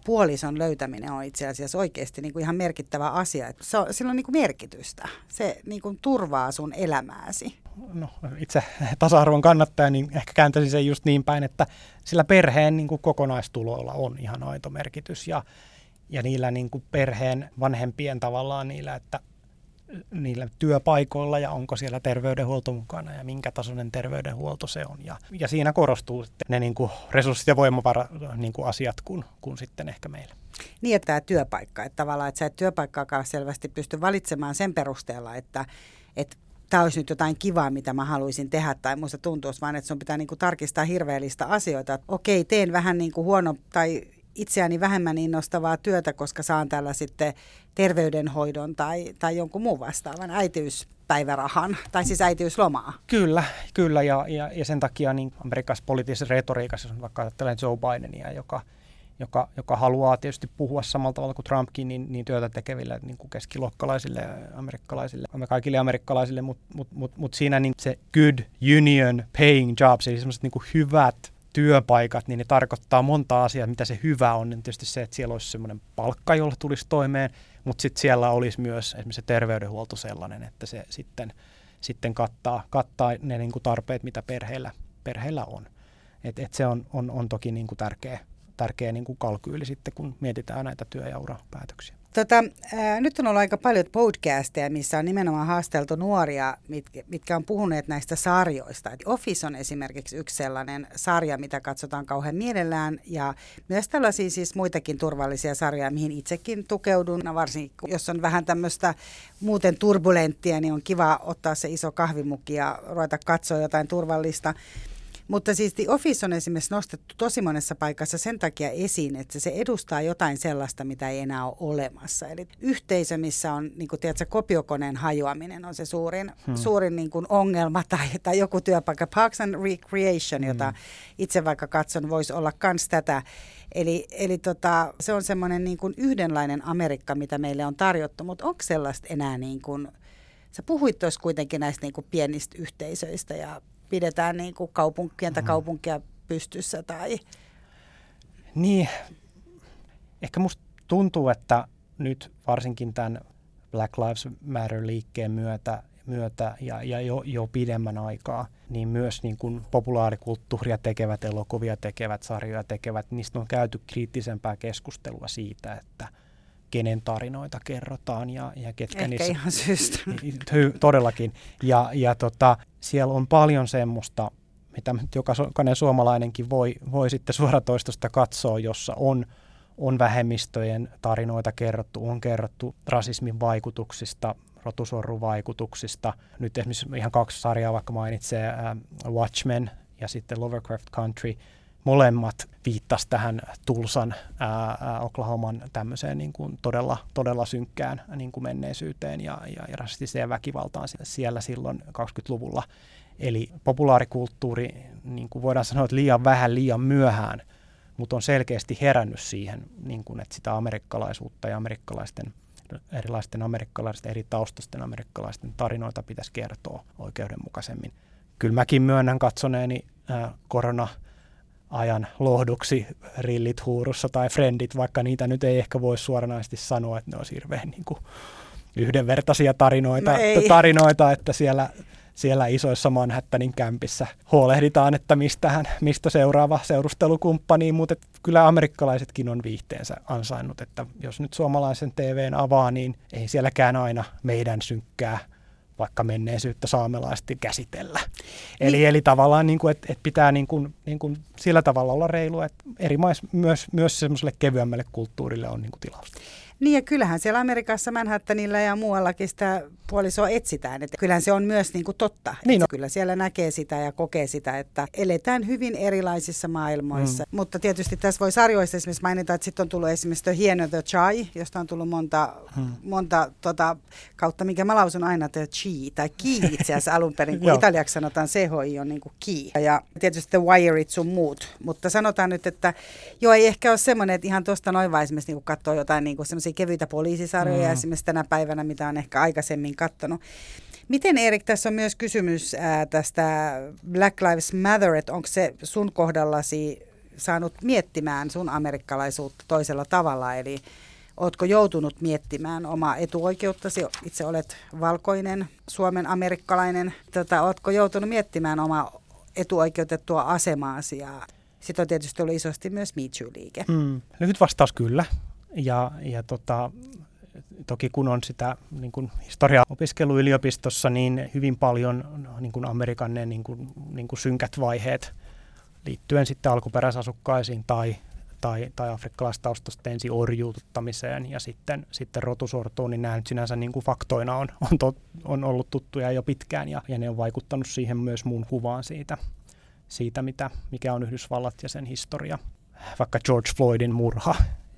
S3: puolison löytäminen on itse asiassa oikeasti niin kuin ihan merkittävä asia. Se on, sillä on niin kuin merkitystä. Se niin kuin turvaa sun elämääsi.
S4: No, itse tasa-arvon kannattaja, niin ehkä kääntäisin sen just niin päin, että sillä perheen niin kuin kokonaistuloilla on ihan aito merkitys ja ja niillä niin kuin perheen vanhempien tavallaan niillä, että niillä työpaikoilla ja onko siellä terveydenhuolto mukana ja minkä tasoinen terveydenhuolto se on. Ja, ja siinä korostuu sitten ne niin kuin resurssit ja voimavara niin kuin asiat kuin, kuin sitten ehkä meillä.
S3: Niin, että tämä työpaikka, että tavallaan, että sä et työpaikkaakaan selvästi pysty valitsemaan sen perusteella, että, että tämä olisi nyt jotain kivaa, mitä mä haluaisin tehdä tai muista tuntuisi, vaan että sun pitää niin kuin tarkistaa hirveellistä asioita. Että okei, teen vähän niin kuin huono tai itseäni vähemmän innostavaa työtä, koska saan tällä sitten terveydenhoidon tai, tai jonkun muun vastaavan äitiyspäivärahan tai siis äitiyslomaa.
S4: Kyllä, kyllä ja, ja, ja sen takia niin Amerikassa poliittisessa retoriikassa, jos vaikka ajattelen Joe Bidenia, joka, joka, joka haluaa tietysti puhua samalla tavalla kuin Trumpkin, niin, niin työtä tekeville niin kuin keskiluokkalaisille amerikkalaisille, kaikille amerikkalaisille, mutta mut, mut, mut siinä niin se good union paying jobs, eli semmoiset niin hyvät työpaikat, niin ne tarkoittaa monta asiaa, mitä se hyvä on. Niin tietysti se, että siellä olisi semmoinen palkka, jolla tulisi toimeen, mutta sitten siellä olisi myös esimerkiksi se terveydenhuolto sellainen, että se sitten, sitten kattaa, kattaa ne niin kuin tarpeet, mitä perheellä, perheellä on. Et, et se on, on, on toki niin kuin tärkeä, tärkeä niin kuin kalkyyli sitten, kun mietitään näitä työ- ja urapäätöksiä.
S3: Tota, ää, nyt on ollut aika paljon podcasteja, missä on nimenomaan haasteltu nuoria, mitkä, mitkä on puhuneet näistä sarjoista. Office on esimerkiksi yksi sellainen sarja, mitä katsotaan kauhean mielellään ja myös tällaisia siis muitakin turvallisia sarjoja, mihin itsekin tukeudun. No varsinkin jos on vähän tämmöistä muuten turbulenttia, niin on kiva ottaa se iso kahvimukki ja ruveta katsoa jotain turvallista. Mutta siis The Office on esimerkiksi nostettu tosi monessa paikassa sen takia esiin, että se edustaa jotain sellaista, mitä ei enää ole olemassa. Eli yhteisö, missä on, niin kuin tiedätkö, kopiokoneen hajoaminen on se suurin, hmm. suurin niin kuin ongelma tai, tai joku työpaikka. Parks and Recreation, jota hmm. itse vaikka katson, voisi olla myös tätä. Eli, eli tota, se on semmoinen niin kuin yhdenlainen Amerikka, mitä meille on tarjottu, mutta onko sellaista enää niin kuin, sä puhuit tuossa kuitenkin näistä niin kuin pienistä yhteisöistä ja pidetään niin kuin kaupunkien mm. kaupunkia pystyssä tai...
S4: Niin, ehkä musta tuntuu, että nyt varsinkin tämän Black Lives Matter-liikkeen myötä, myötä ja, ja jo, jo pidemmän aikaa, niin myös niin kuin populaarikulttuuria tekevät, elokuvia tekevät, sarjoja tekevät, niistä on käyty kriittisempää keskustelua siitä, että kenen tarinoita kerrotaan ja, ja ketkä
S3: Ehkä
S4: niissä...
S3: ihan syystä.
S4: Todellakin. Ja, ja tota, siellä on paljon semmoista, mitä jokainen suomalainenkin voi, voi sitten suoratoistosta katsoa, jossa on, on vähemmistöjen tarinoita kerrottu, on kerrottu rasismin vaikutuksista, rotusorrun vaikutuksista. Nyt esimerkiksi ihan kaksi sarjaa vaikka mainitsee Watchmen ja sitten Lovecraft Country. Molemmat viittas tähän Tulsan, ää, ää, Oklahoman tämmöiseen niin kuin todella, todella synkkään niin kuin menneisyyteen ja, ja, ja rasistiseen väkivaltaan siellä silloin 20-luvulla. Eli populaarikulttuuri, niin kuin voidaan sanoa, että liian vähän, liian myöhään, mutta on selkeästi herännyt siihen, niin kuin, että sitä amerikkalaisuutta ja amerikkalaisten erilaisten amerikkalaisten, eri taustasten amerikkalaisten tarinoita pitäisi kertoa oikeudenmukaisemmin. Kyllä mäkin myönnän katsoneeni korona ajan lohduksi rillit huurussa tai friendit, vaikka niitä nyt ei ehkä voi suoranaisesti sanoa, että ne on hirveän niin kuin yhdenvertaisia tarinoita, no tarinoita että siellä siellä isoissa Manhattanin kämpissä huolehditaan, että mistähän, mistä seuraava seurustelukumppani, mutta kyllä amerikkalaisetkin on viihteensä ansainnut, että jos nyt suomalaisen TVn avaa, niin ei sielläkään aina meidän synkkää vaikka menneisyyttä saamelaisesti käsitellä. Niin. Eli, eli tavallaan, niin kuin, että, että pitää niin kuin, niin kuin sillä tavalla olla reilu, että eri maissa myös, myös semmoiselle kevyemmälle kulttuurille on niin kuin tilausta.
S3: Niin ja kyllähän siellä Amerikassa Manhattanilla ja muuallakin sitä puolisoa etsitään. Että kyllähän se on myös niin kuin totta. Niin no. Kyllä siellä näkee sitä ja kokee sitä, että eletään hyvin erilaisissa maailmoissa. Mm. Mutta tietysti tässä voi sarjoissa esimerkiksi mainita, että sitten on tullut esimerkiksi The Hieno The Chai, josta on tullut monta, mm. monta tota, kautta, mikä mä lausun aina The Chi, tai Ki itse asiassa alun perin, kun italiaksi sanotaan CHI on niin kuin Ki. Ja tietysti The Wireit sun muut. Mutta sanotaan nyt, että joo ei ehkä ole semmoinen, että ihan tuosta noin vaan esimerkiksi niin katsoo jotain niin kuin kevyitä poliisisarjoja mm. esimerkiksi tänä päivänä, mitä on ehkä aikaisemmin katsonut. Miten Erik, tässä on myös kysymys ää, tästä Black Lives Matter, että onko se sun kohdallasi saanut miettimään sun amerikkalaisuutta toisella tavalla, eli Oletko joutunut miettimään omaa etuoikeuttasi? Itse olet valkoinen, Suomen amerikkalainen. Tota, oletko joutunut miettimään omaa etuoikeutettua asemaasi? Ja sitten on tietysti ollut isosti myös Me Too-liike.
S4: Mm, lyhyt vastaus kyllä. Ja, ja tota, toki kun on sitä niin kuin historia-opiskelu yliopistossa, niin hyvin paljon niin kuin Amerikan ne niin kuin, niin kuin synkät vaiheet liittyen sitten alkuperäisasukkaisiin tai, tai, tai afrikkalaistaustaisten ensin orjuututtamiseen ja sitten, sitten rotusortoon, niin nämä nyt sinänsä niin kuin faktoina on, on, to, on ollut tuttuja jo pitkään ja, ja ne on vaikuttanut siihen myös muun kuvaan siitä, siitä mitä, mikä on Yhdysvallat ja sen historia vaikka George Floydin murha,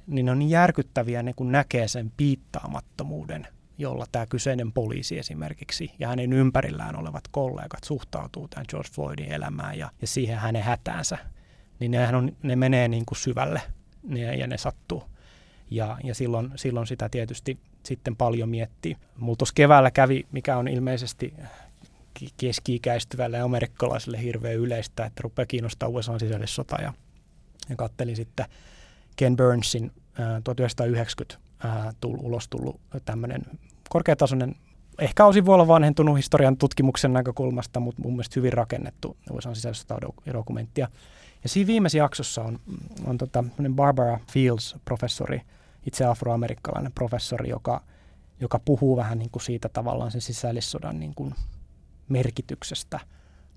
S4: niin ne on niin järkyttäviä, ne kun näkee sen piittaamattomuuden, jolla tämä kyseinen poliisi esimerkiksi ja hänen ympärillään olevat kollegat suhtautuu tämän George Floydin elämään ja, ja siihen hänen hätäänsä, niin nehän on, ne menee niin kuin syvälle ne, ja ne sattuu. Ja, ja silloin, silloin sitä tietysti sitten paljon miettii. Mulla tuossa keväällä kävi, mikä on ilmeisesti keski-ikäistyvälle amerikkalaiselle hirveän yleistä, että rupeaa kiinnostaa USA sisällissota ja, ja kattelin sitten Ken Burnsin ää, 1990 ää, tull, ulos tullut tämmöinen korkeatasoinen, ehkä osin voi olla vanhentunut historian tutkimuksen näkökulmasta, mutta mun mielestä hyvin rakennettu USA sisällissota-dokumenttia. Ja siinä viimeisessä jaksossa on, on tota, Barbara Fields, professori, itse afroamerikkalainen professori, joka, joka puhuu vähän niin kuin siitä tavallaan sen sisällissodan niin kuin merkityksestä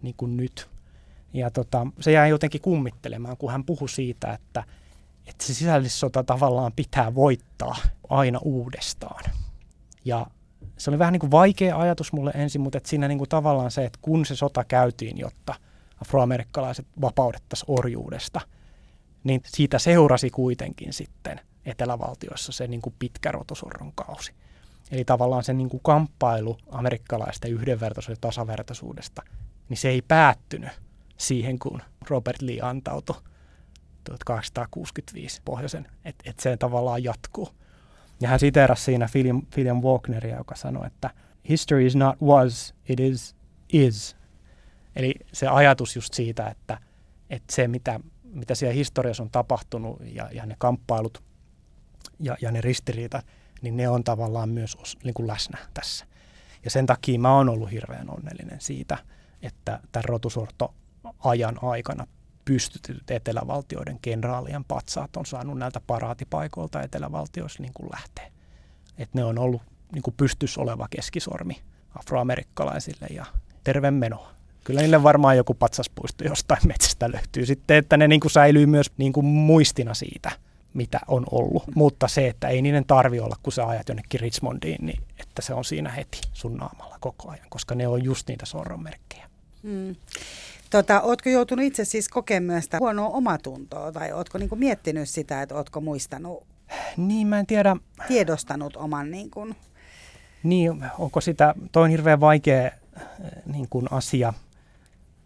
S4: niin kuin nyt. Ja tota, se jäi jotenkin kummittelemaan, kun hän puhui siitä, että, että se sisällissota tavallaan pitää voittaa aina uudestaan. Ja se oli vähän niin kuin vaikea ajatus mulle ensin, mutta että siinä niin kuin tavallaan se, että kun se sota käytiin, jotta afroamerikkalaiset vapaudettaisiin orjuudesta, niin siitä seurasi kuitenkin sitten etelävaltioissa se niin kuin pitkä rotosurron kausi. Eli tavallaan se niin kuin kamppailu amerikkalaisten yhdenvertaisuudesta ja tasavertaisuudesta, niin se ei päättynyt siihen, kun Robert Lee antautui 1865 pohjoisen, että et se tavallaan jatkuu. Ja hän siteerasi siinä William, William Walkneria, joka sanoi, että history is not was, it is is. Eli se ajatus just siitä, että, että se mitä, mitä siellä historiassa on tapahtunut ja, ja ne kamppailut ja, ja ne ristiriitat, niin ne on tavallaan myös niin kuin läsnä tässä. Ja sen takia mä oon ollut hirveän onnellinen siitä, että tämän rotusorto ajan aikana pystytyt etelävaltioiden kenraalien patsaat on saanut näiltä paraatipaikoilta etelävaltioissa niin kuin lähteä. Että ne on ollut niin kuin pystys oleva keskisormi afroamerikkalaisille ja terve meno. Kyllä niille varmaan joku patsaspuisto jostain metsästä löytyy sitten, että ne niin kuin säilyy myös niin kuin muistina siitä, mitä on ollut. Mutta se, että ei niiden tarvi olla, kun sä ajat jonnekin Richmondiin, niin että se on siinä heti sun naamalla koko ajan, koska ne on just niitä sorronmerkkejä. Mm.
S3: Tota, ootko joutunut itse siis kokemaan myös sitä huonoa omatuntoa tai ootko niinku miettinyt sitä, että ootko muistanut?
S4: Niin, mä en tiedä.
S3: Tiedostanut oman niin kuin...
S4: Niin, onko sitä, toi on hirveän vaikea niin kuin asia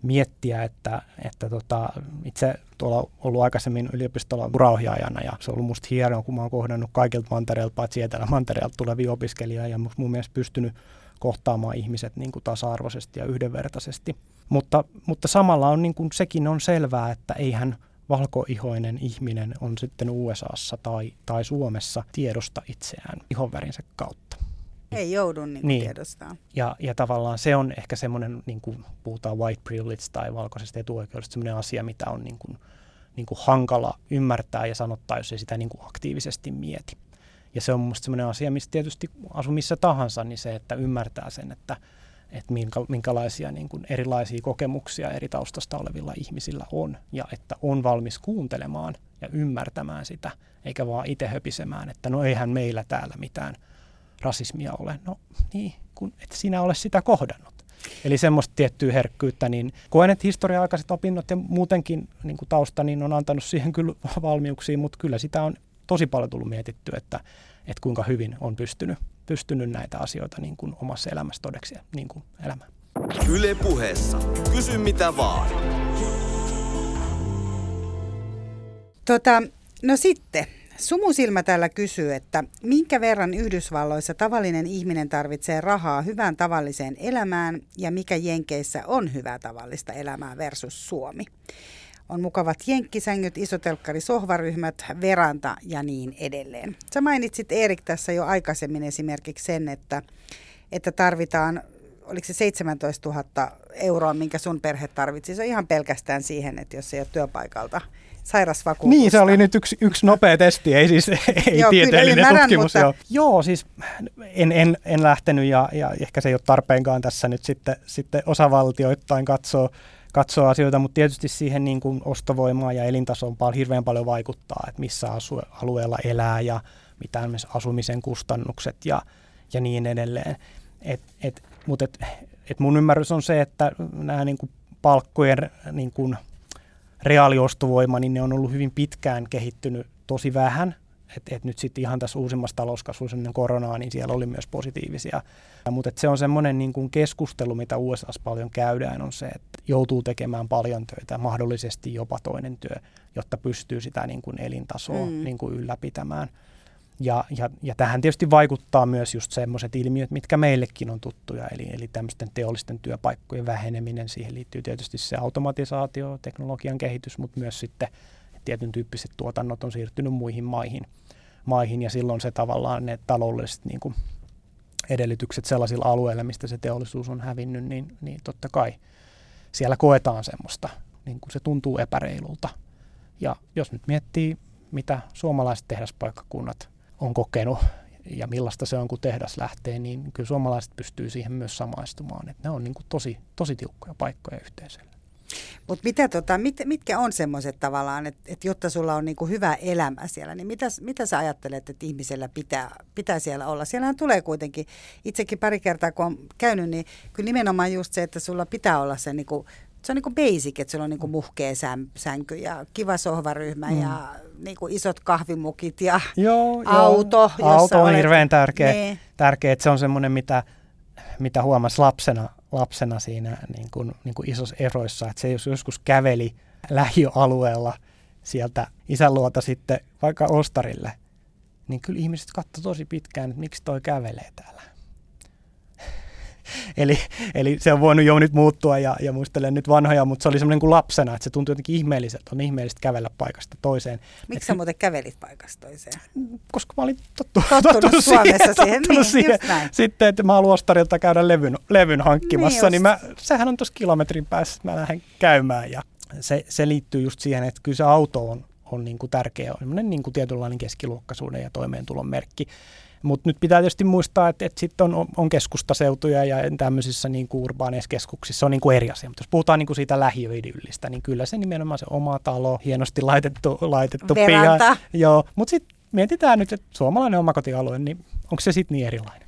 S4: miettiä, että, että tota, itse tuolla ollut aikaisemmin yliopistolla uraohjaajana ja se on ollut musta hienoa, kun mä oon kohdannut kaikilta mantereilta, paitsi etelä-mantereilta tulevia opiskelijoita ja mun mielestä pystynyt kohtaamaan ihmiset niin kuin tasa-arvoisesti ja yhdenvertaisesti. Mutta, mutta samalla on niin kuin, sekin on selvää, että eihän valkoihoinen ihminen on sitten USAssa tai, tai Suomessa tiedosta itseään ihonvärinsä kautta.
S3: Ei joudu niin niin. tiedostaa.
S4: Ja, ja tavallaan se on ehkä semmoinen, niin kuin puhutaan white privilege tai valkoisesta etuoikeudesta, semmoinen asia, mitä on niin kuin, niin kuin hankala ymmärtää ja sanottaa, jos ei sitä niin kuin aktiivisesti mieti. Ja se on minusta sellainen asia, missä tietysti asu missä tahansa, niin se, että ymmärtää sen, että, että minkä, minkälaisia niin kuin erilaisia kokemuksia eri taustasta olevilla ihmisillä on, ja että on valmis kuuntelemaan ja ymmärtämään sitä, eikä vaan itse höpisemään, että no eihän meillä täällä mitään rasismia ole. No niin, kun et sinä ole sitä kohdannut. Eli semmoista tiettyä herkkyyttä, niin koen, että historia-aikaiset opinnot ja muutenkin niin kuin tausta niin on antanut siihen kyllä valmiuksia, mutta kyllä sitä on tosi paljon tullut mietittyä, että, että kuinka hyvin on pystynyt, pystynyt näitä asioita niin kuin omassa elämässä todeksi niin kuin elämään.
S5: Yle puheessa. Kysy mitä vaan.
S3: Tota, no sitten, Sumusilmä täällä kysyy, että minkä verran Yhdysvalloissa tavallinen ihminen tarvitsee rahaa hyvään tavalliseen elämään ja mikä Jenkeissä on hyvää tavallista elämää versus Suomi. On mukavat jenkkisängyt, isotelkkari, sohvaryhmät, veranta ja niin edelleen. Sä mainitsit Erik tässä jo aikaisemmin esimerkiksi sen, että, että tarvitaan, oliko se 17 000 euroa, minkä sun perhe tarvitsi. Se on ihan pelkästään siihen, että jos ei ole työpaikalta sairasvakuutusta.
S4: Niin, se oli nyt yksi, yksi nopea testi, ei siis ei joo, tieteellinen ymmärrän, tutkimus. Mutta... Joo. joo, siis en, en, en lähtenyt ja, ja ehkä se ei ole tarpeenkaan tässä nyt sitten, sitten osavaltioittain katsoa katsoa asioita, mutta tietysti siihen niin kuin ostovoimaan ja elintasoon paljon, hirveän paljon vaikuttaa, että missä asu, alueella elää ja mitä myös asumisen kustannukset ja, ja niin edelleen. Et, et, mutta et, et mun ymmärrys on se, että nämä niin kuin palkkojen niin kuin reaaliostovoima, niin ne on ollut hyvin pitkään kehittynyt tosi vähän. Et, et nyt sitten ihan tässä uusimmassa talouskasvussa ennen koronaa, niin siellä oli myös positiivisia. Mutta se on semmoinen niin kuin keskustelu, mitä USA paljon käydään, on se, että joutuu tekemään paljon töitä, mahdollisesti jopa toinen työ, jotta pystyy sitä niin kuin elintasoa mm. niin kuin ylläpitämään. Ja, ja, ja tähän tietysti vaikuttaa myös just semmoiset ilmiöt, mitkä meillekin on tuttuja, eli, eli tämmöisten teollisten työpaikkojen väheneminen. Siihen liittyy tietysti se automatisaatio, teknologian kehitys, mutta myös sitten tietyn tyyppiset tuotannot on siirtynyt muihin maihin, maihin ja silloin se tavallaan ne taloudelliset niin kuin edellytykset sellaisilla alueilla, mistä se teollisuus on hävinnyt, niin, niin totta kai siellä koetaan semmoista, niin kuin se tuntuu epäreilulta. Ja jos nyt miettii, mitä suomalaiset tehdaspaikkakunnat on kokenut ja millaista se on, kun tehdas lähtee, niin kyllä suomalaiset pystyy siihen myös samaistumaan. Että ne on niin kuin tosi, tosi tiukkoja paikkoja yhteisölle.
S3: Mutta mitä tota, mit, mitkä on semmoiset tavallaan, että et jotta sulla on niinku hyvä elämä siellä, niin mitä, mitä sä ajattelet, että ihmisellä pitää, pitää siellä olla? Siellähän tulee kuitenkin, itsekin pari kertaa kun on käynyt, niin kyllä nimenomaan just se, että sulla pitää olla se niinku, se on niinku basic, että sulla on niinku muhkea sänky ja kiva sohvaryhmä mm. ja niinku isot kahvimukit ja
S4: joo,
S3: auto.
S4: Joo. Auto on olet, hirveän tärkeä, niin. tärkeä, että se on semmoinen, mitä, mitä huomasi lapsena, lapsena siinä niin kuin, niin kuin isossa eroissa, että se jos joskus käveli lähiöalueella sieltä isän luota sitten vaikka ostarille, niin kyllä ihmiset katsoi tosi pitkään, että miksi toi kävelee täällä. eli, eli se on voinut jo nyt muuttua ja, ja muistelen nyt vanhoja, mutta se oli semmoinen kuin lapsena, että se tuntui jotenkin ihmeelliseltä, on ihmeellistä kävellä paikasta toiseen.
S3: Miksi Et, sä muuten kävelit paikasta toiseen?
S4: Koska mä olin tottu,
S3: tottunut, tottunut Suomessa siihen, siihen. Niin, siihen.
S4: Sitten, että mä haluan ostarilta käydä levyn, levyn hankkimassa, niin, niin mä, sehän on tuossa kilometrin päässä, mä lähden käymään ja se, se liittyy just siihen, että kyllä se auto on, on niin kuin tärkeä, on niin kuin tietynlainen keskiluokkaisuuden ja toimeentulon merkki. Mutta nyt pitää tietysti muistaa, että, että sitten on, on keskustaseutuja ja tämmöisissä niin kuin urbaaneissa keskuksissa on niin kuin eri asia. Mutta jos puhutaan niin kuin siitä lähiöidyllistä, niin kyllä se nimenomaan se oma talo, hienosti laitettu, laitettu piha. Joo, mutta sitten mietitään nyt, että suomalainen omakotialue, niin onko se sitten niin erilainen?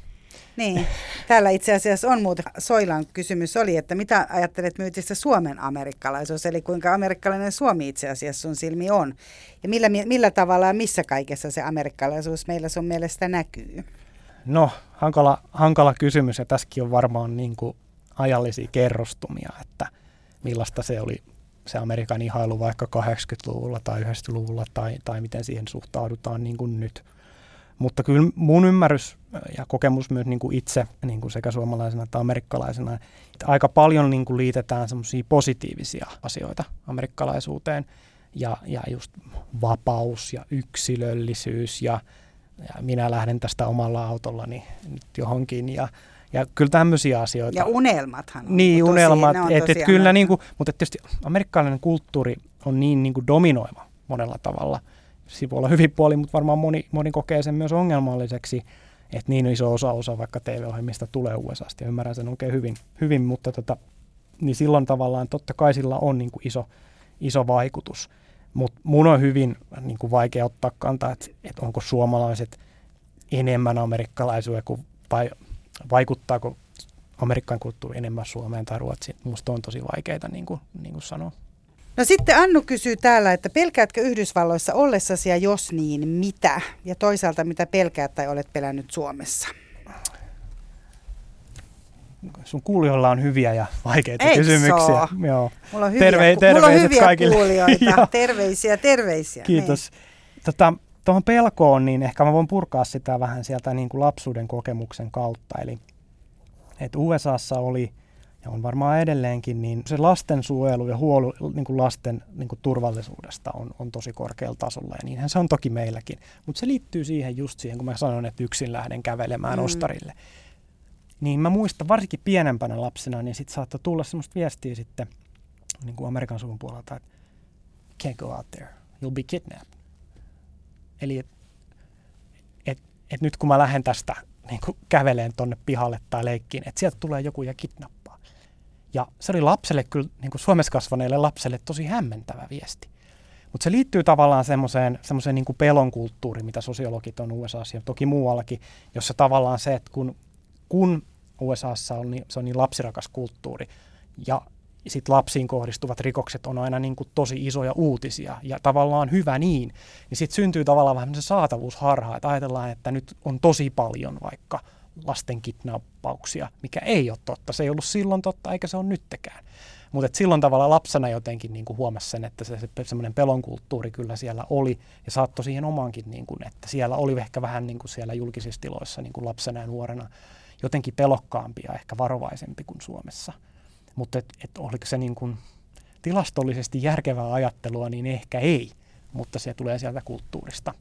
S3: Niin, täällä itse asiassa on muuten. Soilan kysymys oli, että mitä ajattelet myytistä Suomen amerikkalaisuus, eli kuinka amerikkalainen Suomi itse asiassa sun silmi on, ja millä, millä tavalla ja missä kaikessa se amerikkalaisuus meillä sun mielestä näkyy?
S4: No, hankala, hankala kysymys, ja tässäkin on varmaan niin kuin ajallisia kerrostumia, että millaista se oli se Amerikan ihailu vaikka 80-luvulla tai 90-luvulla tai, tai miten siihen suhtaudutaan niin kuin nyt – mutta kyllä mun ymmärrys ja kokemus myös niin kuin itse niin kuin sekä suomalaisena että amerikkalaisena, että aika paljon niin kuin liitetään semmoisia positiivisia asioita amerikkalaisuuteen ja, ja just vapaus ja yksilöllisyys ja, ja minä lähden tästä omalla autollani nyt johonkin ja, ja kyllä tämmöisiä asioita.
S3: Ja unelmathan
S4: on. Niin, tosi, unelmat. Et, et kyllä, niin kuin, mutta tietysti amerikkalainen kulttuuri on niin, niin kuin dominoiva monella tavalla – sivuilla hyvin puoli, mutta varmaan moni, moni kokee sen myös ongelmalliseksi, että niin iso osa, osa vaikka TV-ohjelmista tulee USAsta ja ymmärrän sen oikein hyvin, hyvin mutta tota, niin silloin tavallaan totta kai sillä on niin kuin iso, iso vaikutus. Mutta mun on hyvin niin kuin vaikea ottaa kantaa, että, että onko suomalaiset enemmän amerikkalaisuja kuin, vai vaikuttaako Amerikan kulttuuri enemmän Suomeen tai Ruotsiin. Musta on tosi vaikeita niin kuin, niin kuin sanoa.
S3: No sitten Annu kysyy täällä, että pelkäätkö Yhdysvalloissa ollessasi ja jos niin, mitä? Ja toisaalta mitä pelkäät tai olet pelännyt Suomessa?
S4: Sun kuulijoilla on hyviä ja vaikeita Eikö kysymyksiä.
S3: Joo. Mulla on hyviä, Terve, terveiset mulla on hyviä kaikille. kuulijoita. terveisiä, terveisiä.
S4: Kiitos. Niin. Tota, tuohon pelkoon, niin ehkä mä voin purkaa sitä vähän sieltä niin kuin lapsuuden kokemuksen kautta. Eli että USAssa oli – ja on varmaan edelleenkin, niin se lastensuojelu ja huolu niin kuin lasten niin kuin turvallisuudesta on, on tosi korkealla tasolla. Ja niinhän se on toki meilläkin. Mutta se liittyy siihen just siihen, kun mä sanoin, että yksin lähden kävelemään mm. ostarille. Niin mä muistan, varsinkin pienempänä lapsena, niin sitten saattoi tulla semmoista viestiä sitten niin kuin Amerikan suvun puolelta, että can't go out there, you'll be kidnapped. Eli että et, et nyt kun mä lähden tästä niin käveleen tonne pihalle tai leikkiin, että sieltä tulee joku ja kidnappaa ja se oli lapselle, kyllä niin kuin Suomessa kasvaneelle lapselle tosi hämmentävä viesti. Mutta se liittyy tavallaan semmoiseen, semmoiseen niin pelon kulttuuriin, mitä sosiologit on USAssa ja toki muuallakin, jossa tavallaan se, että kun, kun USAssa on niin, se on niin lapsirakas kulttuuri ja, sit lapsiin kohdistuvat rikokset on aina niin kuin tosi isoja uutisia ja tavallaan hyvä niin, niin sitten syntyy tavallaan vähän se saatavuusharha, että ajatellaan, että nyt on tosi paljon vaikka lasten kidnappauksia, mikä ei ole totta. Se ei ollut silloin totta, eikä se ole nyttekään. Mutta silloin tavalla lapsena jotenkin niin kuin huomasi sen, että se, se semmoinen pelonkulttuuri kyllä siellä oli ja saattoi siihen omaankin, niin kuin, että siellä oli ehkä vähän niin kuin siellä julkisissa tiloissa niin kuin lapsena ja nuorena jotenkin pelokkaampi ja ehkä varovaisempi kuin Suomessa. Mutta et, et oliko se niin kuin tilastollisesti järkevää ajattelua, niin ehkä ei, mutta se tulee sieltä kulttuurista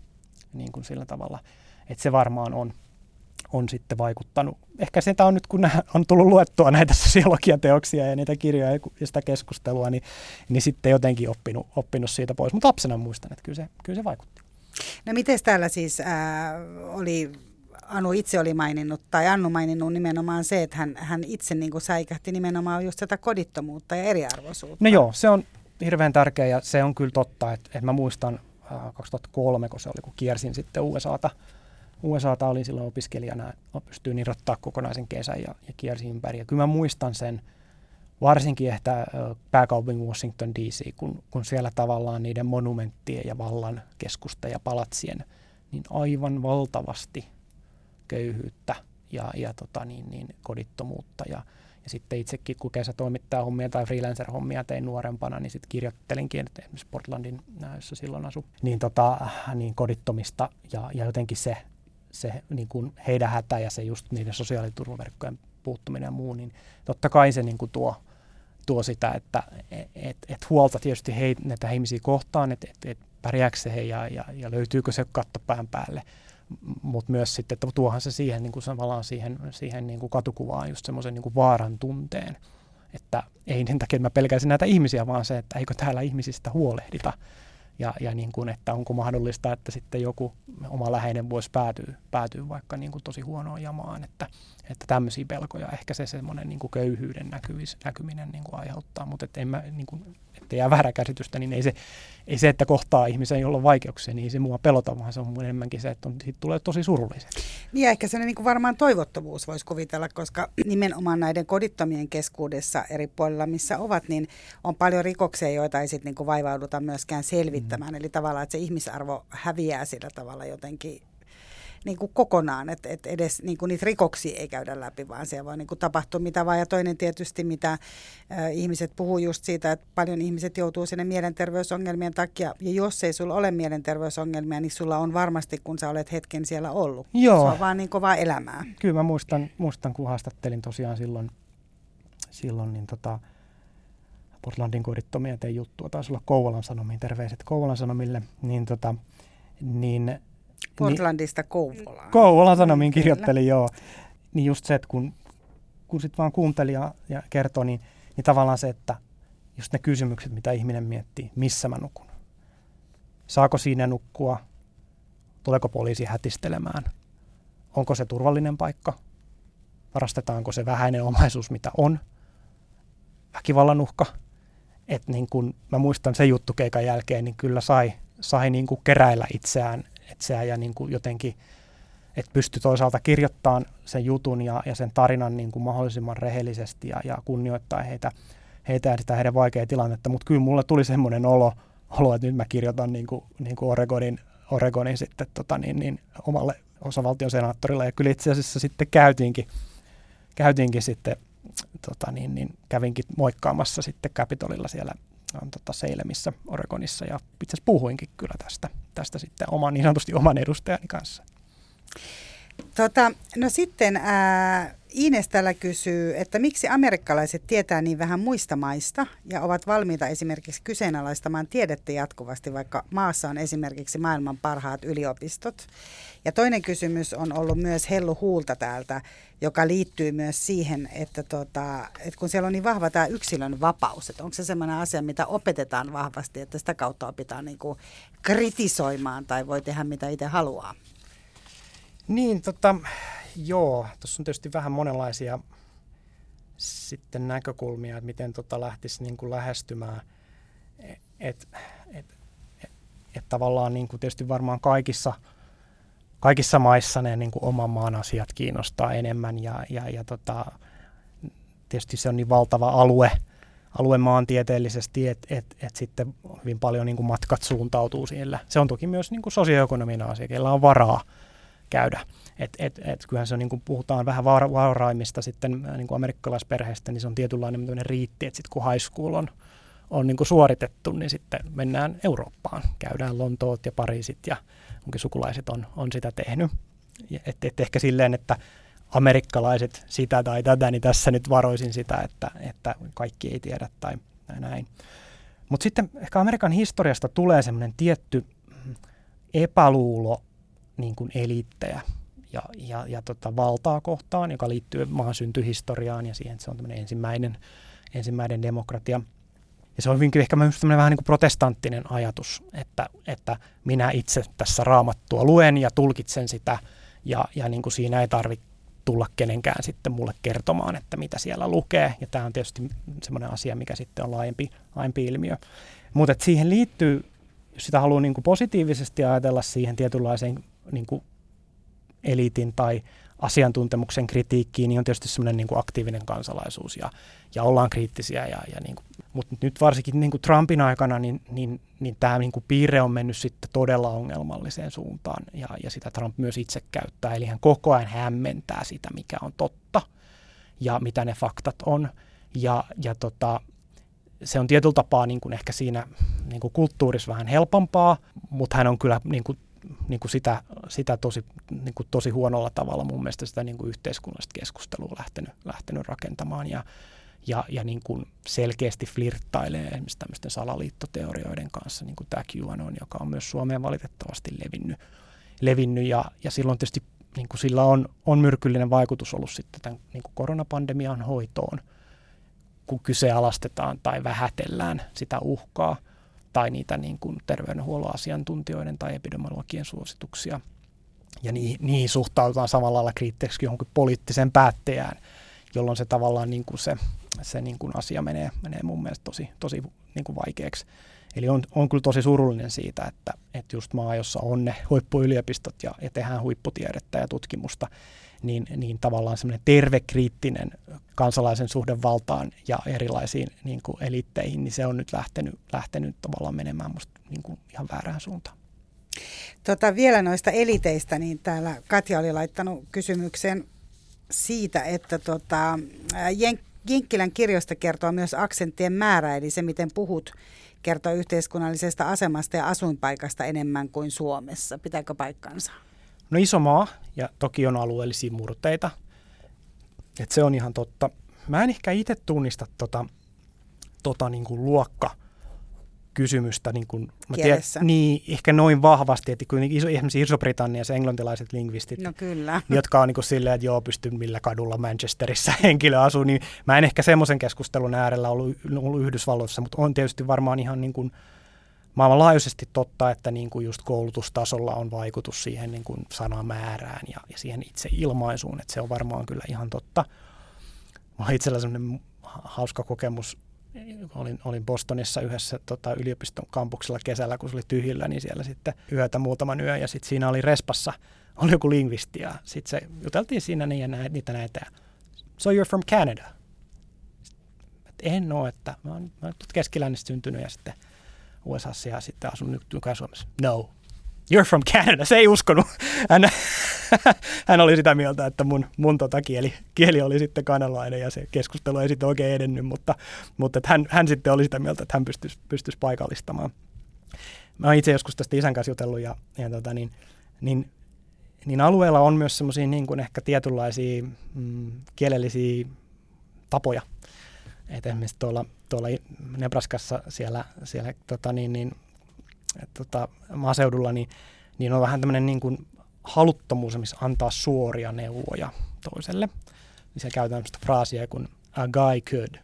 S4: niin kuin sillä tavalla, että se varmaan on on sitten vaikuttanut. Ehkä sitä on nyt, kun on tullut luettua näitä sosiologiateoksia ja niitä kirjoja ja sitä keskustelua, niin, niin sitten jotenkin oppinut, oppinut siitä pois. Mutta lapsena muistan, että kyllä se, kyllä se vaikutti.
S3: No miten täällä siis ää, oli Anu itse oli maininnut, tai Annu maininnut nimenomaan se, että hän, hän itse niin kuin säikähti nimenomaan just tätä kodittomuutta ja eriarvoisuutta.
S4: No joo, se on hirveän tärkeä ja se on kyllä totta, että, että mä muistan äh, 2003, kun se oli, kun kiersin sitten USAta – USAta oli silloin opiskelijana, pystyin irrottaa kokonaisen kesän ja, ja kiersi ympäri. Ja kyllä mä muistan sen, varsinkin ehkä pääkaupungin Washington DC, kun, kun siellä tavallaan niiden monumenttien ja vallan keskusta ja palatsien, niin aivan valtavasti köyhyyttä ja, ja tota niin, niin, kodittomuutta. Ja, ja sitten itsekin, kun kesätoimittaja hommia tai freelancer-hommia tein nuorempana, niin sitten kirjoittelinkin, että esimerkiksi Portlandin, jossa silloin asu, niin, tota, niin kodittomista ja, ja jotenkin se se niin kuin heidän hätä ja se just niiden sosiaaliturvaverkkojen puuttuminen ja muu, niin totta kai se niin kuin tuo, tuo sitä, että et, et huolta tietysti hei, näitä ihmisiä kohtaan, että et, et pärjääkö se he ja, ja, ja löytyykö se katto pään päälle. Mutta myös sitten, että tuohan se siihen, niin kuin siihen, siihen niin kuin katukuvaan just semmoisen niin vaaran tunteen. Että ei niin takia, että mä pelkäisin näitä ihmisiä, vaan se, että eikö täällä ihmisistä huolehdita ja, ja niin kuin, että onko mahdollista, että sitten joku oma läheinen voisi päätyä, päätyä vaikka niin kuin tosi huonoon jamaan, että, että tämmöisiä pelkoja ehkä se semmoinen niin kuin köyhyyden näkyvis, näkyminen niin kuin aiheuttaa, mutta että en mä, niin kuin, ettei jää väärä käsitystä, niin ei se, ei se, että kohtaa ihmisen, jolla on vaikeuksia, niin ei se mua pelota, vaan se on enemmänkin se, että on, siitä tulee tosi surulliset.
S3: Niin ehkä se niin kuin varmaan toivottomuus voisi kuvitella, koska nimenomaan näiden kodittomien keskuudessa eri puolilla, missä ovat, niin on paljon rikoksia, joita ei sitten niin kuin vaivauduta myöskään selvittämään. Mm. Eli tavallaan, että se ihmisarvo häviää sillä tavalla jotenkin niin kuin kokonaan, että et edes niin kuin niitä rikoksia ei käydä läpi, vaan siellä voi niin kuin tapahtua mitä vaan. Ja toinen tietysti, mitä äh, ihmiset puhuu just siitä, että paljon ihmiset joutuu sinne mielenterveysongelmien takia. Ja jos ei sulla ole mielenterveysongelmia, niin sulla on varmasti, kun sä olet hetken siellä ollut. Joo. Se on vaan niin kovaa elämää.
S4: Kyllä mä muistan, muistan kun haastattelin tosiaan silloin, silloin niin tota, Portlandin kodittomia tein juttua, taisi olla Kouvolan Sanomiin, terveiset Kouvolan Sanomille, niin, tota, niin
S3: Portlandista Kouvolaan.
S4: Kouvolan Sanomiin kirjoittelin, joo. Niin just se, että kun, kun sit vaan kuunteli ja, ja kertoi, niin, niin tavallaan se, että just ne kysymykset, mitä ihminen miettii, missä mä nukun. Saako siinä nukkua? Tuleeko poliisi hätistelemään? Onko se turvallinen paikka? Varastetaanko se vähäinen omaisuus, mitä on? Väkivallan uhka? Et niin kun mä muistan sen juttukeikan jälkeen, niin kyllä sai, sai niin kuin keräillä itseään itseä ja niin kuin jotenkin, että pystyi toisaalta kirjoittamaan sen jutun ja, ja sen tarinan niin kuin mahdollisimman rehellisesti ja, ja kunnioittaa heitä, heitä ja sitä heidän vaikeaa tilannetta. Mutta kyllä mulle tuli semmoinen olo, olo, että nyt mä kirjoitan niin kuin, niin kuin Oregonin, Oregonin sitten tota niin, niin omalle osavaltion senaattorille. Ja kyllä itse asiassa sitten käytiinkin, käytiinkin sitten, tota niin, niin kävinkin moikkaamassa sitten Capitolilla siellä on tota Seilemissä Oregonissa ja itse asiassa puhuinkin kyllä tästä, tästä sitten oman, niin sanotusti oman edustajani kanssa.
S3: Tota, no sitten ää, Ines täällä kysyy, että miksi amerikkalaiset tietää niin vähän muista maista ja ovat valmiita esimerkiksi kyseenalaistamaan tiedettä jatkuvasti, vaikka maassa on esimerkiksi maailman parhaat yliopistot. Ja toinen kysymys on ollut myös Hellu Huulta täältä, joka liittyy myös siihen, että, tota, että kun siellä on niin vahva tämä yksilön vapaus, että onko se sellainen asia, mitä opetetaan vahvasti, että sitä kautta opitaan niin kuin kritisoimaan tai voi tehdä mitä itse haluaa?
S4: Niin, tota, joo, tuossa on tietysti vähän monenlaisia sitten näkökulmia, että miten tota lähtisi niin kuin lähestymään. Että et, et, et, et tavallaan niin kuin tietysti varmaan kaikissa, kaikissa maissa ne niin kuin oman maan asiat kiinnostaa enemmän ja, ja, ja tota, tietysti se on niin valtava alue, alue maantieteellisesti, että et, et sitten hyvin paljon niin kuin matkat suuntautuu siellä. Se on toki myös niin kuin sosioekonominen asia, kellä on varaa käydä. Et, et, et kyllähän se on, niin kuin puhutaan vähän vauraimmista sitten niin kuin amerikkalaisperheistä, niin se on tietynlainen riitti, että sitten kun high school on, on niin kuin suoritettu, niin sitten mennään Eurooppaan. Käydään Lontoot ja Pariisit ja onkin sukulaiset on, on sitä tehnyt. Et, et ehkä silleen, että amerikkalaiset sitä tai tätä, niin tässä nyt varoisin sitä, että, että kaikki ei tiedä tai näin. Mutta sitten ehkä Amerikan historiasta tulee semmoinen tietty epäluulo niin kuin eliittejä ja, ja, ja tota valtaa kohtaan, joka liittyy maan syntyhistoriaan ja siihen, että se on ensimmäinen, ensimmäinen demokratia. Ja se on hyvinkin ehkä myös vähän niin kuin protestanttinen ajatus, että, että minä itse tässä raamattua luen ja tulkitsen sitä ja, ja niin kuin siinä ei tarvitse tulla kenenkään sitten mulle kertomaan, että mitä siellä lukee. Ja tämä on tietysti semmoinen asia, mikä sitten on laajempi, laajempi ilmiö. Mutta siihen liittyy, jos sitä haluaa niin kuin positiivisesti ajatella siihen tietynlaiseen niin kuin eliitin tai asiantuntemuksen kritiikkiin, niin on tietysti semmoinen niin kuin aktiivinen kansalaisuus ja, ja ollaan kriittisiä. Ja, ja niin kuin, mutta nyt varsinkin niin kuin Trumpin aikana, niin, niin, niin tämä niin kuin piirre on mennyt sitten todella ongelmalliseen suuntaan ja, ja sitä Trump myös itse käyttää. Eli hän koko ajan hämmentää sitä, mikä on totta ja mitä ne faktat on. Ja, ja tota, se on tietyllä tapaa niin kuin ehkä siinä niin kuin kulttuurissa vähän helpompaa, mutta hän on kyllä niin kuin niin kuin sitä, sitä tosi, niin kuin tosi huonolla tavalla mun mielestä sitä niin kuin yhteiskunnallista keskustelua lähtenyt, lähtenyt rakentamaan ja, ja, ja niin kuin selkeästi flirttailee esimerkiksi tämmöisten salaliittoteorioiden kanssa, niin kuin tämä QAnon, joka on myös Suomeen valitettavasti levinnyt, levinnyt ja, ja silloin tietysti niin kuin sillä on, on myrkyllinen vaikutus ollut sitten tämän niin kuin koronapandemian hoitoon, kun kyseenalaistetaan tai vähätellään sitä uhkaa – tai niitä niin kuin terveydenhuollon asiantuntijoiden tai epidemiologien suosituksia. Ja niihin, niihin suhtaudutaan samalla lailla kriittisesti johonkin poliittisen päättäjään, jolloin se tavallaan niin kuin se, se niin kuin asia menee, menee mun mielestä tosi, tosi niin kuin vaikeaksi. Eli on, on kyllä tosi surullinen siitä, että, että just maa, jossa on ne huippuyliopistot ja, ja tehdään huipputiedettä ja tutkimusta, niin, niin tavallaan semmoinen tervekriittinen kansalaisen suhde valtaan ja erilaisiin niin kuin eliitteihin, niin se on nyt lähtenyt, lähtenyt tavallaan menemään musta niin kuin ihan väärään suuntaan.
S3: Tota, vielä noista eliteistä, niin täällä Katja oli laittanut kysymyksen siitä, että tota, Jenkkilän kirjoista kertoo myös aksenttien määrä, eli se miten puhut kertoo yhteiskunnallisesta asemasta ja asuinpaikasta enemmän kuin Suomessa. Pitääkö paikkansa?
S4: No iso maa ja toki on alueellisia murteita. Et se on ihan totta. Mä en ehkä itse tunnista tota, tota niin kuin luokka kysymystä. Niin, kuin,
S3: mä tiedän,
S4: niin, ehkä noin vahvasti, että kun iso, esimerkiksi Iso-Britanniassa englantilaiset lingvistit,
S3: no kyllä.
S4: jotka on niin kuin silleen, että joo, pystyn millä kadulla Manchesterissa henkilö asuu, niin mä en ehkä semmoisen keskustelun äärellä ollut, ollut Yhdysvalloissa, mutta on tietysti varmaan ihan niin kuin, maailmanlaajuisesti totta, että niin kuin just koulutustasolla on vaikutus siihen niin kuin sanamäärään ja, ja siihen itse ilmaisuun, että se on varmaan kyllä ihan totta. Mä itsellä sellainen hauska kokemus, olin, olin Bostonissa yhdessä tota, yliopiston kampuksella kesällä, kun se oli tyhjillä, niin siellä sitten yötä muutaman yö ja sitten siinä oli Respassa, oli joku lingvisti ja sitten se juteltiin siinä niin ja näitä, niitä näitä. So you're from Canada? Et en ole, että mä oon, mä oon keskilännestä syntynyt ja sitten USAssa ja sitten asun nyt Suomessa. No, you're from Canada. Se ei uskonut. Hän, hän oli sitä mieltä, että mun, mun tota kieli, kieli oli sitten kanalainen ja se keskustelu ei sitten oikein edennyt, mutta, mutta hän, hän sitten oli sitä mieltä, että hän pystyisi, pystyisi paikallistamaan. Mä oon itse joskus tästä isän kanssa jutellut ja, ja tota niin, niin, niin alueella on myös semmoisia niin kuin ehkä tietynlaisia mm, kielellisiä tapoja. Et esimerkiksi tuolla tuolla Nebraskassa siellä, siellä tota niin, niin, et, tota, maaseudulla, niin, niin on vähän tämmöinen niin kuin haluttomuus antaa suoria neuvoja toiselle. Niin siellä käytetään tämmöistä fraasia kuin a guy could.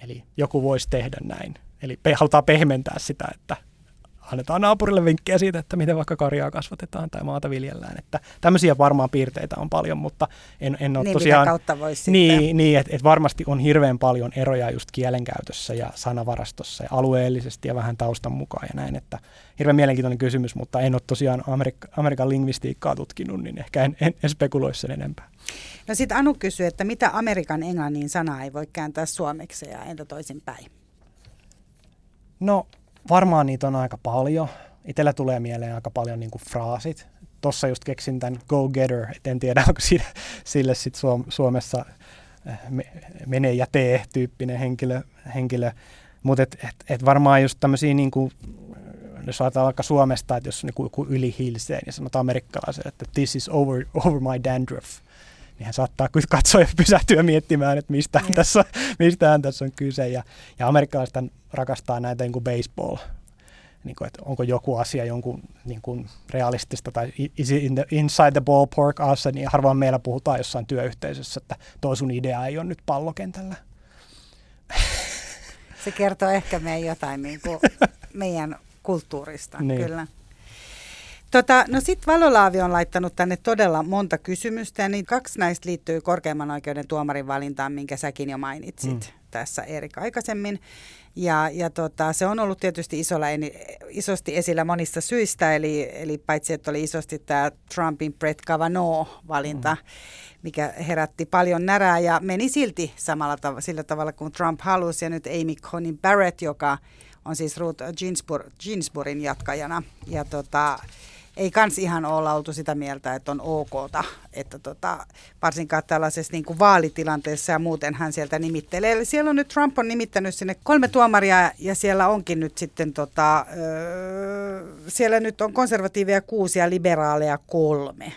S4: Eli joku voisi tehdä näin. Eli halutaan pehmentää sitä, että annetaan naapurille vinkkejä siitä, että miten vaikka karjaa kasvatetaan tai maata viljellään. Että tämmöisiä varmaan piirteitä on paljon, mutta en, en ole
S3: niin,
S4: tosiaan...
S3: kautta voisi
S4: Niin, niin että et varmasti on hirveän paljon eroja just kielenkäytössä ja sanavarastossa ja alueellisesti ja vähän taustan mukaan ja näin, että hirveän mielenkiintoinen kysymys, mutta en ole tosiaan Amerik- Amerikan lingvistiikkaa tutkinut, niin ehkä en, en, en spekuloi sen enempää.
S3: No sitten Anu kysyy, että mitä Amerikan englannin sanaa ei voi kääntää suomeksi ja entä toisinpäin?
S4: No varmaan niitä on aika paljon. Itellä tulee mieleen aika paljon niin kuin fraasit. Tossa just keksin tämän go-getter, et en tiedä onko sille, sille sit Suomessa eh, mene ja tee tyyppinen henkilö. henkilö. Mutta et, et, et varmaan just tämmöisiä, niin kuin, jos ajatellaan vaikka Suomesta, että jos niin kuin yli hilseen ja sanotaan amerikkalaiselle, että this is over, over my dandruff, niin hän saattaa katsoa ja pysähtyä miettimään, että mistähän, mm. tässä, mistähän tässä on kyse. Ja, ja amerikkalaiset rakastaa näitä niin kuin baseball niin kuin, että onko joku asia jonkun niin kuin realistista tai is it in the, inside the ballpark us, niin harvoin meillä puhutaan jossain työyhteisössä, että tuo sun idea ei ole nyt pallokentällä.
S3: Se kertoo ehkä meidän jotain niin kuin meidän kulttuurista, niin. kyllä. Tota, no sitten Valolaavi on laittanut tänne todella monta kysymystä niin kaksi näistä liittyy korkeimman oikeuden tuomarin valintaan, minkä säkin jo mainitsit mm. Tässä Erik aikaisemmin. Ja, ja tota, se on ollut tietysti isolla, isosti esillä monista syistä, eli, eli paitsi että oli isosti tämä Trumpin Brett Kavanaugh-valinta, mm. mikä herätti paljon närää ja meni silti samalla tav- sillä tavalla kuin Trump halusi. Ja nyt Amy Coney Barrett, joka on siis Ruth Ginsburg, Ginsburgin jatkajana. Ja tota, ei kans ihan olla oltu sitä mieltä, että on okta, että tota, varsinkaan tällaisessa niin kuin vaalitilanteessa ja muuten hän sieltä nimittelee. Eli siellä on nyt Trump on nimittänyt sinne kolme tuomaria ja siellä onkin nyt sitten, tota, öö, siellä nyt on konservatiivia kuusi ja liberaaleja kolme.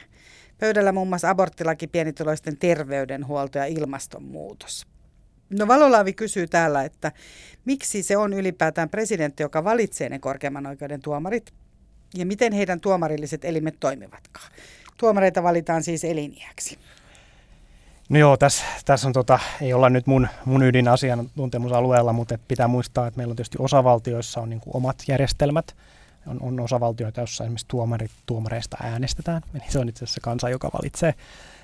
S3: Pöydällä muun muassa aborttilaki, pienituloisten terveydenhuolto ja ilmastonmuutos. No Valolaavi kysyy täällä, että miksi se on ylipäätään presidentti, joka valitsee ne korkeimman oikeuden tuomarit, ja miten heidän tuomarilliset elimet toimivatkaan. Tuomareita valitaan siis eliniäksi.
S4: No joo, tässä, tässä on tota, ei olla nyt mun, mun ydinasian tuntemusalueella, mutta pitää muistaa, että meillä on tietysti osavaltioissa on niin omat järjestelmät. On, on osavaltioita, joissa esimerkiksi tuomarit, tuomareista äänestetään. Eli se on itse asiassa kansa, joka valitsee,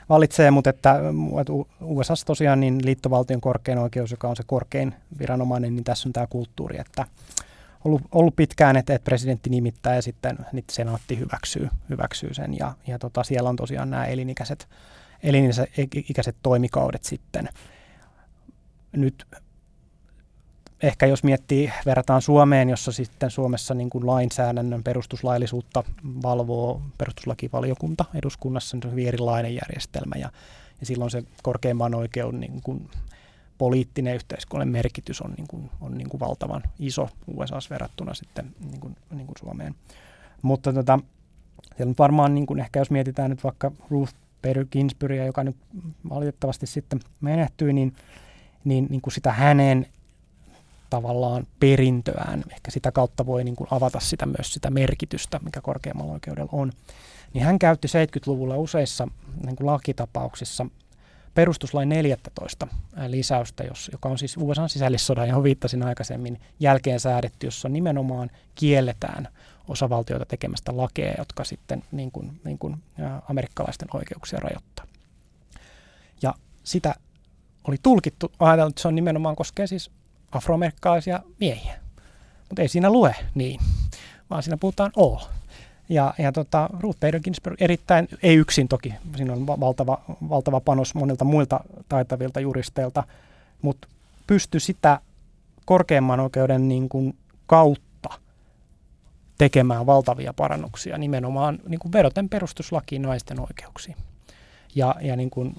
S4: valitsee mutta että, että USA tosiaan niin liittovaltion korkein oikeus, joka on se korkein viranomainen, niin tässä on tämä kulttuuri, että ollut, ollut pitkään, että, että presidentti nimittää ja sitten nyt senaatti hyväksyy, hyväksyy sen. Ja, ja tota, siellä on tosiaan nämä elinikäiset, elinikäiset toimikaudet sitten. Nyt ehkä jos miettii, verrataan Suomeen, jossa sitten Suomessa niin kuin lainsäädännön perustuslaillisuutta valvoo perustuslakivaliokunta eduskunnassa, niin se on hyvin erilainen järjestelmä ja, ja silloin se korkeimman oikeuden niin kuin poliittinen yhteiskunnallinen merkitys on, niin kuin, on niin kuin valtavan iso USA verrattuna sitten niin kuin, niin kuin Suomeen. Mutta tota, siellä nyt varmaan, niin kuin ehkä jos mietitään nyt vaikka Ruth Bader Ginsburgia, joka nyt valitettavasti sitten menehtyi, niin, niin, niin kuin sitä hänen tavallaan perintöään, ehkä sitä kautta voi niin kuin avata sitä myös sitä merkitystä, mikä korkeammalla oikeudella on. Niin hän käytti 70-luvulla useissa niin kuin lakitapauksissa perustuslain 14 lisäystä, joka on siis USA sisällissodan, johon viittasin aikaisemmin, jälkeen säädetty, jossa nimenomaan kielletään osavaltioita tekemästä lakeja, jotka sitten niin kuin, niin kuin, ä, amerikkalaisten oikeuksia rajoittaa. Ja sitä oli tulkittu, ajateltu, että se on nimenomaan koskee siis afroamerikkalaisia miehiä. Mutta ei siinä lue niin, vaan siinä puhutaan all. Ja, ja tota, Ruth Bader Ginsburg erittäin, ei yksin toki, siinä on valtava, valtava panos monilta muilta taitavilta juristeilta, mutta pystyi sitä korkeimman oikeuden niin kuin kautta tekemään valtavia parannuksia nimenomaan niin kuin vedoten perustuslakiin naisten oikeuksiin. Ja, ja niin kuin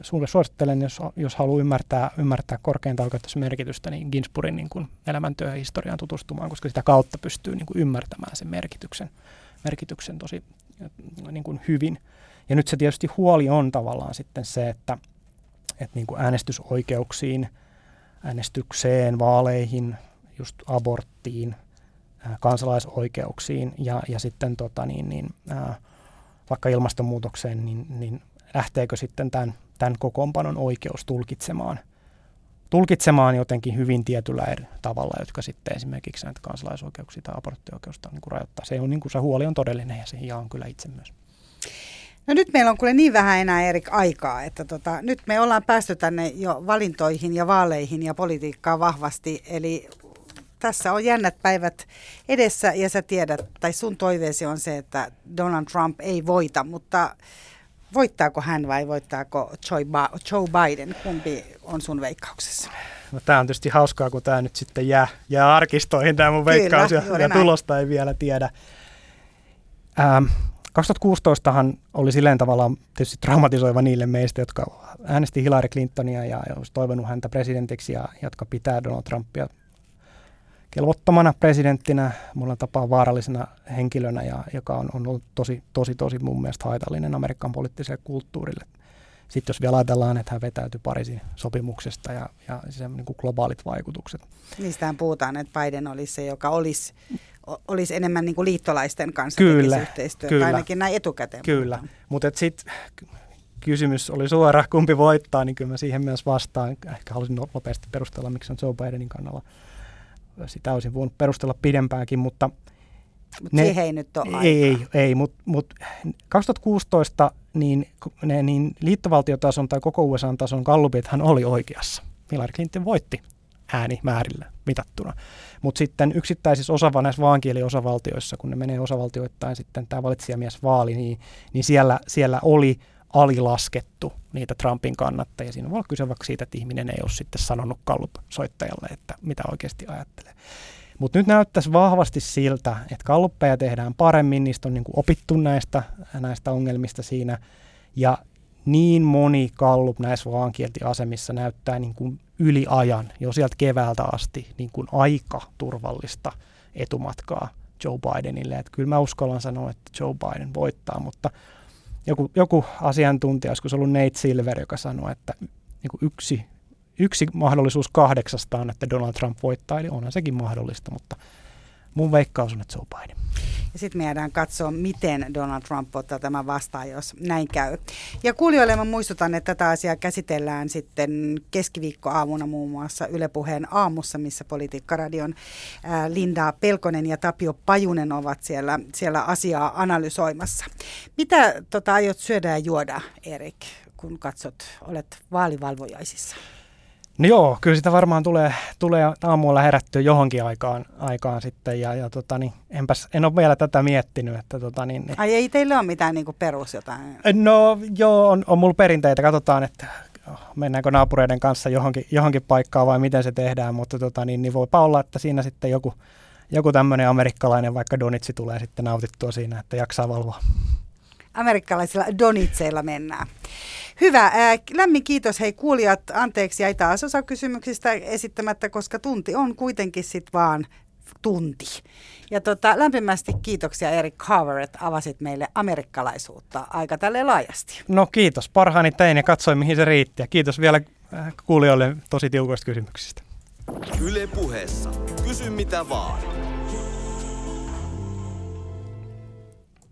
S4: sulle suosittelen, jos, jos haluaa ymmärtää, ymmärtää korkeinta oikeutta merkitystä, niin Ginsburgin niin kuin elämäntyöhistoriaan tutustumaan, koska sitä kautta pystyy niin kuin ymmärtämään sen merkityksen merkityksen tosi niin kuin hyvin. Ja nyt se tietysti huoli on tavallaan sitten se, että, että niin kuin äänestysoikeuksiin, äänestykseen, vaaleihin, just aborttiin, kansalaisoikeuksiin ja, ja sitten tota niin, niin, ää, vaikka ilmastonmuutokseen, niin, niin lähteekö sitten tämän, tämän kokoonpanon oikeus tulkitsemaan tulkitsemaan jotenkin hyvin tietyllä eri tavalla, jotka sitten esimerkiksi näitä kansalaisoikeuksia tai aborttioikeusta niin kuin rajoittaa. Se, on, niin kuin, se huoli on todellinen ja se jaan kyllä itse myös.
S3: No nyt meillä on kuule niin vähän enää Erik aikaa, että tota, nyt me ollaan päästy tänne jo valintoihin ja vaaleihin ja politiikkaan vahvasti. Eli tässä on jännät päivät edessä ja sä tiedät, tai sun toiveesi on se, että Donald Trump ei voita, mutta voittaako hän vai voittaako Joe Biden? Kumpi on sun veikkauksessa?
S4: No, tämä on tietysti hauskaa, kun tämä nyt sitten jää, jää arkistoihin tämä mun veikkaus Kyllä, ja, ja tulosta ei vielä tiedä. Ähm, 2016han oli silleen tavallaan tietysti traumatisoiva niille meistä, jotka äänesti Hillary Clintonia ja olisi toivonut häntä presidentiksi ja jotka pitää Donald Trumpia kelvottomana presidenttinä, mulla tapaa vaarallisena henkilönä, ja, joka on, on ollut tosi, tosi, tosi mun mielestä haitallinen Amerikan poliittiselle kulttuurille. Sitten jos vielä ajatellaan, että hän vetäytyi Pariisin sopimuksesta ja, ja se niin kuin globaalit vaikutukset.
S3: Niistähän puhutaan, että Biden olisi se, joka olisi, olisi enemmän niin kuin liittolaisten kanssa
S4: kyllä,
S3: yhteistyötä, kyllä, ainakin näin etukäteen.
S4: Kyllä, mutta sitten kysymys oli suora, kumpi voittaa, niin kyllä mä siihen myös vastaan. Ehkä halusin nopeasti perustella, miksi on Joe Bidenin kannalla sitä olisin voinut perustella pidempäänkin, mutta...
S3: Mutta ne, siihen ei nyt ole
S4: Ei, ei, ei mutta mut 2016 niin, ne, niin liittovaltiotason tai koko USA-tason gallupithan oli oikeassa. Hillary Clinton voitti äänimäärillä mitattuna. Mutta sitten yksittäisissä osava, näissä vaankieliosavaltioissa, kun ne menee osavaltioittain sitten tämä valitsijamiesvaali, niin, niin siellä, siellä oli alilaskettu niitä Trumpin kannattajia. Siinä voi olla kyse vaikka siitä, että ihminen ei ole sitten sanonut Gallup-soittajalle, että mitä oikeasti ajattelee. Mutta nyt näyttäisi vahvasti siltä, että kalluppeja tehdään paremmin, niistä on niin kuin opittu näistä, näistä ongelmista siinä. Ja niin moni kallup näissä vaankieltiasemissa näyttää niin kuin yli ajan, jo sieltä keväältä asti, niin kuin aika turvallista etumatkaa Joe Bidenille. Että kyllä mä uskallan sanoa, että Joe Biden voittaa, mutta joku, joku asiantuntija, olisiko ollut Nate Silver, joka sanoi, että niin yksi, yksi mahdollisuus kahdeksasta on, että Donald Trump voittaa, eli onhan sekin mahdollista, mutta mun veikkaus on, että Joe Biden.
S3: Ja sitten me jäädään katsoa, miten Donald Trump ottaa tämän vastaan, jos näin käy. Ja kuulijoille mä muistutan, että tätä asiaa käsitellään sitten keskiviikkoaamuna muun muassa Yle Puheen aamussa, missä Politiikkaradion Linda Pelkonen ja Tapio Pajunen ovat siellä, siellä asiaa analysoimassa. Mitä tota, aiot syödä ja juoda, Erik, kun katsot, olet vaalivalvojaisissa?
S4: No joo, kyllä sitä varmaan tulee, tulee aamulla herättyä johonkin aikaan, aikaan sitten ja, ja tota, niin, enpäs, en ole vielä tätä miettinyt. Että, tota, niin, niin.
S3: Ai ei teillä ole mitään niin perus jotain?
S4: No joo, on, on mulla perinteitä. Katsotaan, että mennäänkö naapureiden kanssa johonkin, johonkin paikkaan vai miten se tehdään, mutta tota, niin, niin voipa olla, että siinä sitten joku, joku tämmöinen amerikkalainen vaikka donitsi tulee sitten nautittua siinä, että jaksaa valvoa.
S3: Amerikkalaisilla donitseilla mennään. Hyvä. Ää, lämmin kiitos hei kuulijat. Anteeksi jäi taas osa kysymyksistä esittämättä, koska tunti on kuitenkin sit vaan tunti. Ja tota, lämpimästi kiitoksia Erik Carver, että avasit meille amerikkalaisuutta aika tälle laajasti.
S4: No kiitos. Parhaani tein ja katsoin mihin se riitti. Ja kiitos vielä kuulijoille tosi tiukoista kysymyksistä.
S5: Yle puheessa. Kysy mitä vaan.